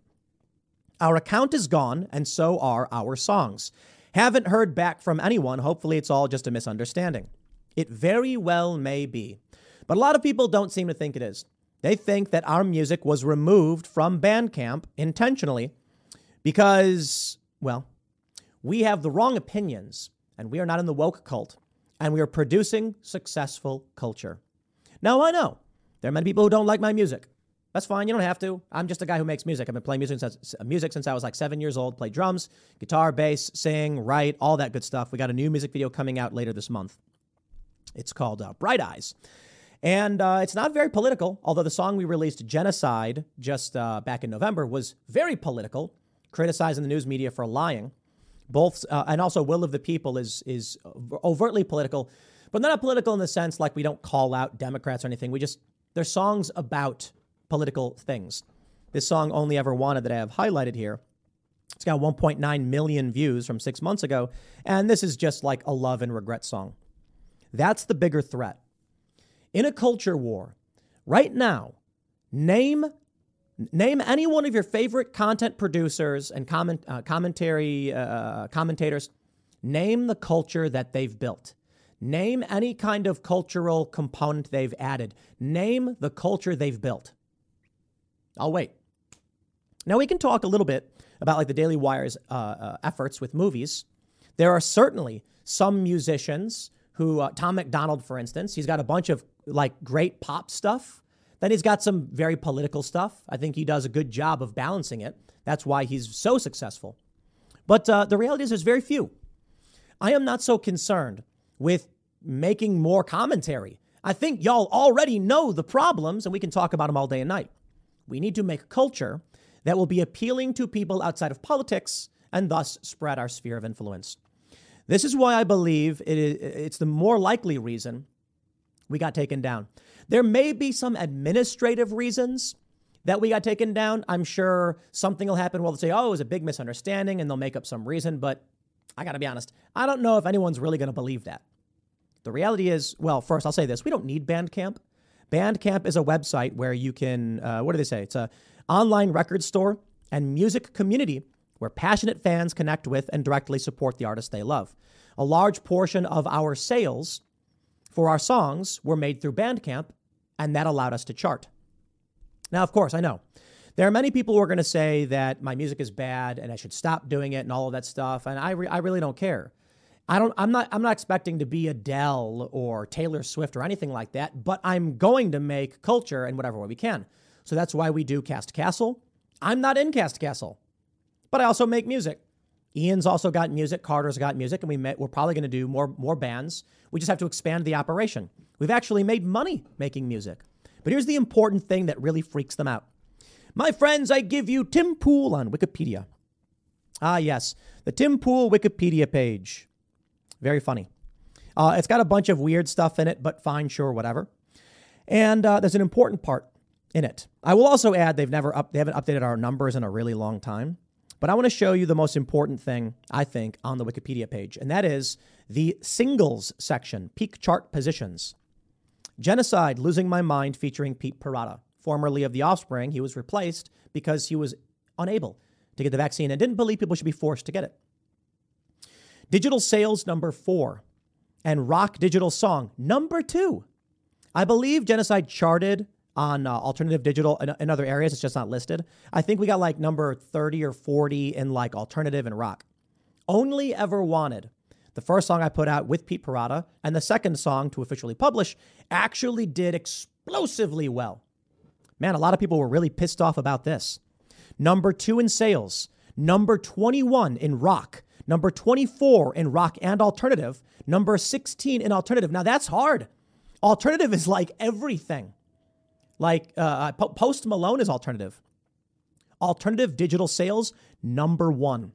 Our account is gone, and so are our songs. Haven't heard back from anyone. Hopefully, it's all just a misunderstanding. It very well may be. But a lot of people don't seem to think it is. They think that our music was removed from Bandcamp intentionally because, well, we have the wrong opinions, and we are not in the woke cult, and we are producing successful culture. Now, I know there are many people who don't like my music. That's fine. You don't have to. I'm just a guy who makes music. I've been playing music since, music since I was like seven years old. Play drums, guitar, bass, sing, write, all that good stuff. We got a new music video coming out later this month. It's called uh, Bright Eyes. And uh, it's not very political, although the song we released, Genocide, just uh, back in November, was very political, criticizing the news media for lying both uh, and also will of the people is is overtly political but not political in the sense like we don't call out democrats or anything we just they're songs about political things this song only ever wanted that i have highlighted here it's got 1.9 million views from six months ago and this is just like a love and regret song that's the bigger threat in a culture war right now name Name any one of your favorite content producers and comment, uh, commentary uh, commentators Name the culture that they've built. Name any kind of cultural component they've added. Name the culture they've built. I'll wait. Now we can talk a little bit about like the Daily Wire's uh, uh, efforts with movies. There are certainly some musicians who, uh, Tom MacDonald, for instance, he's got a bunch of like great pop stuff. Then he's got some very political stuff. I think he does a good job of balancing it. That's why he's so successful. But uh, the reality is, there's very few. I am not so concerned with making more commentary. I think y'all already know the problems, and we can talk about them all day and night. We need to make a culture that will be appealing to people outside of politics and thus spread our sphere of influence. This is why I believe it is, it's the more likely reason we got taken down. There may be some administrative reasons that we got taken down. I'm sure something will happen where they'll say, oh, it was a big misunderstanding, and they'll make up some reason. But I got to be honest, I don't know if anyone's really going to believe that. The reality is, well, first, I'll say this we don't need Bandcamp. Bandcamp is a website where you can, uh, what do they say? It's a online record store and music community where passionate fans connect with and directly support the artists they love. A large portion of our sales for our songs were made through Bandcamp, and that allowed us to chart. Now, of course, I know there are many people who are going to say that my music is bad and I should stop doing it and all of that stuff, and I, re- I really don't care. I don't. I'm not. I'm not expecting to be Adele or Taylor Swift or anything like that. But I'm going to make culture in whatever way we can. So that's why we do Cast Castle. I'm not in Cast Castle, but I also make music. Ian's also got music. Carter's got music, and we met, we're probably going to do more more bands. We just have to expand the operation. We've actually made money making music. But here's the important thing that really freaks them out. My friends, I give you Tim Pool on Wikipedia. Ah, yes, the Tim Pool Wikipedia page. Very funny. Uh, it's got a bunch of weird stuff in it, but fine, sure, whatever. And uh, there's an important part in it. I will also add they've never up, they haven't updated our numbers in a really long time. But I want to show you the most important thing, I think, on the Wikipedia page, and that is the singles section, peak chart positions. Genocide, Losing My Mind, featuring Pete Parada. Formerly of The Offspring, he was replaced because he was unable to get the vaccine and didn't believe people should be forced to get it. Digital sales number four, and rock digital song number two. I believe Genocide charted on uh, alternative digital in other areas. It's just not listed. I think we got like number 30 or 40 in like alternative and rock. Only Ever Wanted, the first song I put out with Pete Parada, and the second song to officially publish, actually did explosively well. Man, a lot of people were really pissed off about this. Number two in sales, number 21 in rock, number 24 in rock and alternative, number 16 in alternative. Now that's hard. Alternative is like everything. Like uh, uh Post Malone is alternative. Alternative digital sales, number one.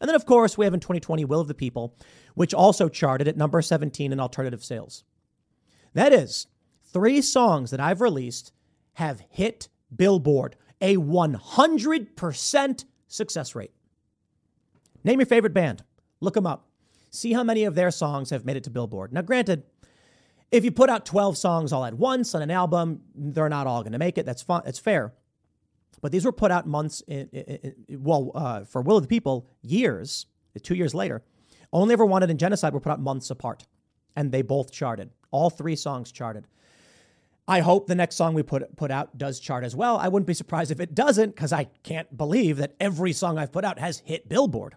And then, of course, we have in 2020 Will of the People, which also charted at number 17 in alternative sales. That is, three songs that I've released have hit Billboard, a 100% success rate. Name your favorite band. Look them up. See how many of their songs have made it to Billboard. Now, granted, if you put out 12 songs all at once on an album, they're not all going to make it. That's fun. It's fair. But these were put out months, in, in, in, well, uh, for Will of the People, years, two years later. Only Ever Wanted and Genocide were put out months apart, and they both charted. All three songs charted. I hope the next song we put put out does chart as well. I wouldn't be surprised if it doesn't, because I can't believe that every song I've put out has hit Billboard.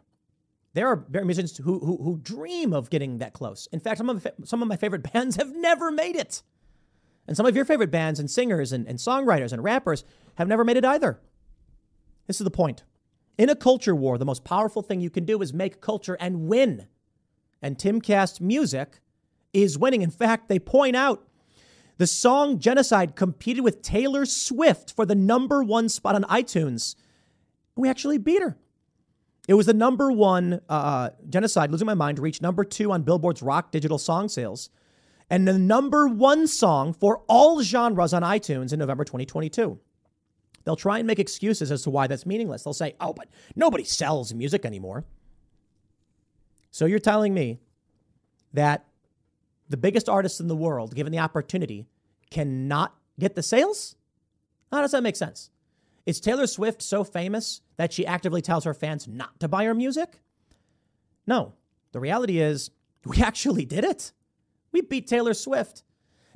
There are very musicians who, who, who dream of getting that close. In fact, some of, some of my favorite bands have never made it. And some of your favorite bands and singers and, and songwriters and rappers have never made it either. This is the point. In a culture war, the most powerful thing you can do is make culture and win. And Timcast music is winning. In fact, they point out the song Genocide competed with Taylor Swift for the number one spot on iTunes. We actually beat her. It was the number one uh, genocide, losing my mind, reached number two on Billboard's rock digital song sales, and the number one song for all genres on iTunes in November 2022. They'll try and make excuses as to why that's meaningless. They'll say, oh, but nobody sells music anymore. So you're telling me that the biggest artists in the world, given the opportunity, cannot get the sales? How does that make sense? Is Taylor Swift so famous that she actively tells her fans not to buy her music? No. The reality is, we actually did it. We beat Taylor Swift.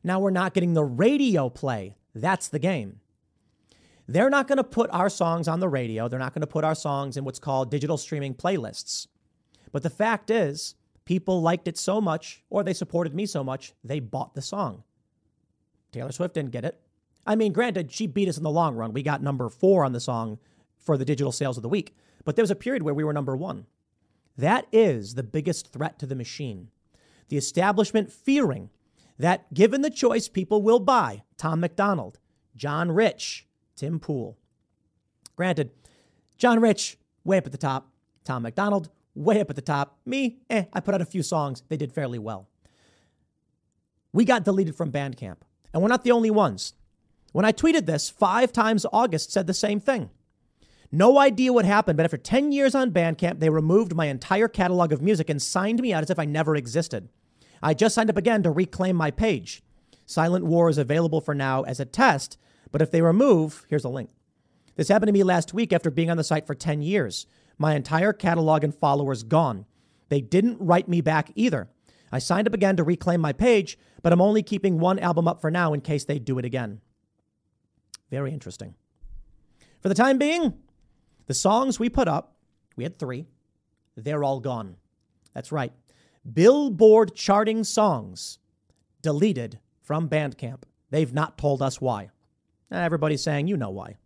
Now we're not getting the radio play. That's the game. They're not going to put our songs on the radio. They're not going to put our songs in what's called digital streaming playlists. But the fact is, people liked it so much, or they supported me so much, they bought the song. Taylor Swift didn't get it. I mean, granted, she beat us in the long run. We got number four on the song for the digital sales of the week, but there was a period where we were number one. That is the biggest threat to the machine. The establishment fearing that given the choice, people will buy Tom MacDonald, John Rich, Tim Pool. Granted, John Rich, way up at the top. Tom MacDonald, way up at the top. Me, eh, I put out a few songs. They did fairly well. We got deleted from Bandcamp, and we're not the only ones. When I tweeted this, five times August said the same thing. No idea what happened, but after 10 years on Bandcamp, they removed my entire catalog of music and signed me out as if I never existed. I just signed up again to reclaim my page. Silent War is available for now as a test, but if they remove, here's a link. This happened to me last week after being on the site for 10 years. My entire catalog and followers gone. They didn't write me back either. I signed up again to reclaim my page, but I'm only keeping one album up for now in case they do it again. Very interesting. For the time being, the songs we put up, we had three, they're all gone. That's right. Billboard charting songs deleted from Bandcamp. They've not told us why. Everybody's saying, you know why.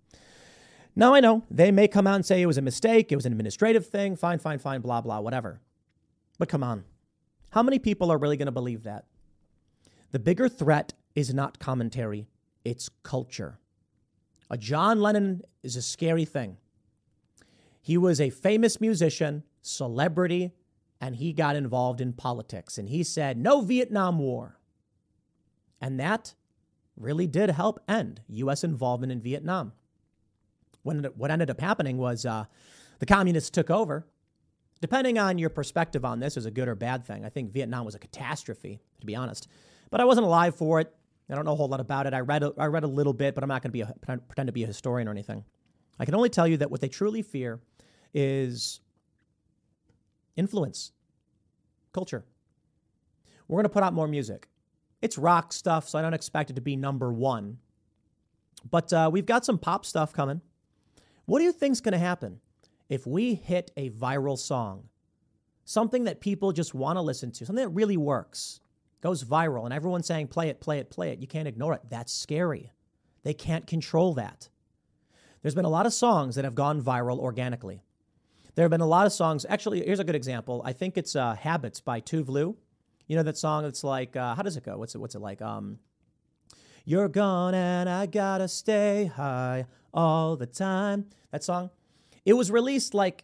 Now I know they may come out and say it was a mistake, it was an administrative thing, fine, fine, fine, blah, blah, whatever. But come on. How many people are really going to believe that? The bigger threat is not commentary, it's culture. A John Lennon is a scary thing. He was a famous musician, celebrity, and he got involved in politics. And he said, no Vietnam War. And that really did help end U.S. involvement in Vietnam. When it, what ended up happening was uh, the communists took over. Depending on your perspective on this, is a good or bad thing. I think Vietnam was a catastrophe, to be honest. But I wasn't alive for it. I don't know a whole lot about it. I read a, I read a little bit, but I'm not going to be a, pretend to be a historian or anything. I can only tell you that what they truly fear is influence, culture. We're going to put out more music. It's rock stuff, so I don't expect it to be number one. But uh, we've got some pop stuff coming. What do you think's going to happen if we hit a viral song? Something that people just want to listen to, something that really works, goes viral, and everyone's saying, play it, play it, play it. You can't ignore it. That's scary. They can't control that. There's been a lot of songs that have gone viral organically. There have been a lot of songs. Actually, here's a good example. I think it's uh, "Habits" by Tove You know that song? It's like, uh, how does it go? What's it? What's it like? Um, you're gone and I gotta stay high all the time. That song. It was released like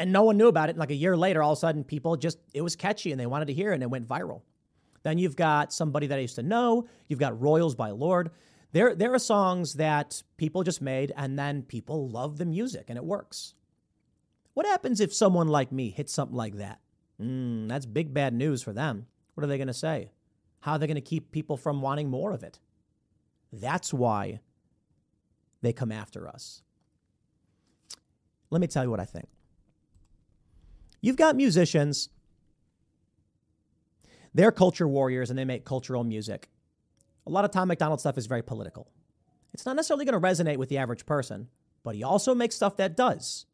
and no one knew about it. Like a year later, all of a sudden, people just it was catchy and they wanted to hear it and it went viral. Then you've got somebody that I used to know. You've got Royals by Lorde. There, there are songs that people just made, and then people love the music, and it works. What happens if someone like me hits something like that? Mm, that's big bad news for them. What are they going to say? How are they going to keep people from wanting more of it? That's why they come after us. Let me tell you what I think. You've got musicians, they're culture warriors and they make cultural music. A lot of Tom MacDonald stuff is very political. It's not necessarily going to resonate with the average person, but he also makes stuff that does.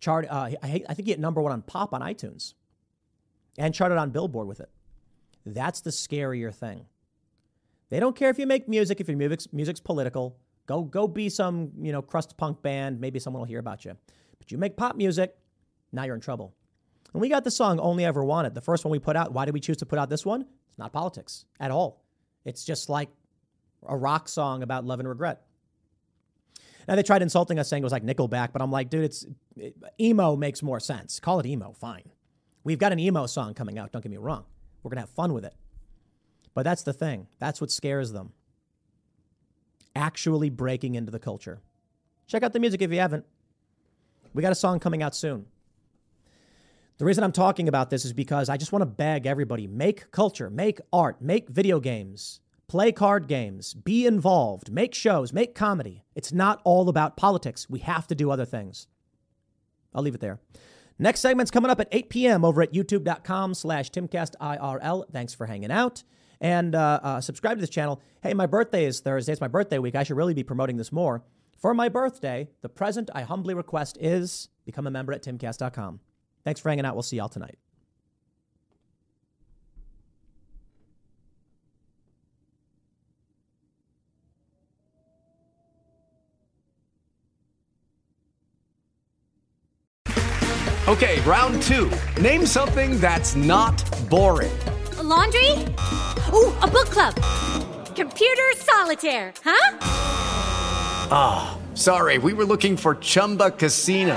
Chart, uh, I, I think he hit number one on pop on iTunes and charted on Billboard with it. That's the scarier thing. They don't care if you make music, if your music's, music's political. Go, go be some, you know, crust punk band. Maybe someone will hear about you. But you make pop music, now you're in trouble. And we got the song Only Ever Wanted, the first one we put out. Why did we choose to put out this one? It's not politics at all. It's just like a rock song about love and regret. Now they tried insulting us saying it was like Nickelback, but I'm like, dude, it's it, emo makes more sense. Call it emo, fine. We've got an emo song coming out. Don't get me wrong. We're gonna have fun with it. But that's the thing. That's what scares them. Actually breaking into the culture. Check out the music if you haven't. We got a song coming out soon. The reason I'm talking about this is because I just want to beg everybody make culture, make art, make video games, play card games, be involved, make shows, make comedy. It's not all about politics. We have to do other things. I'll leave it there. Next segment's coming up at 8 p.m. over at youtube.com slash timcastirl. Thanks for hanging out. And uh, uh, subscribe to this channel. Hey, my birthday is Thursday. It's my birthday week. I should really be promoting this more. For my birthday, the present I humbly request is become a member at timcast.com. Thanks for hanging out. We'll see y'all tonight. Okay, round two. Name something that's not boring. A laundry? Ooh, a book club. Computer solitaire, huh? Ah, oh, sorry, we were looking for Chumba Casino.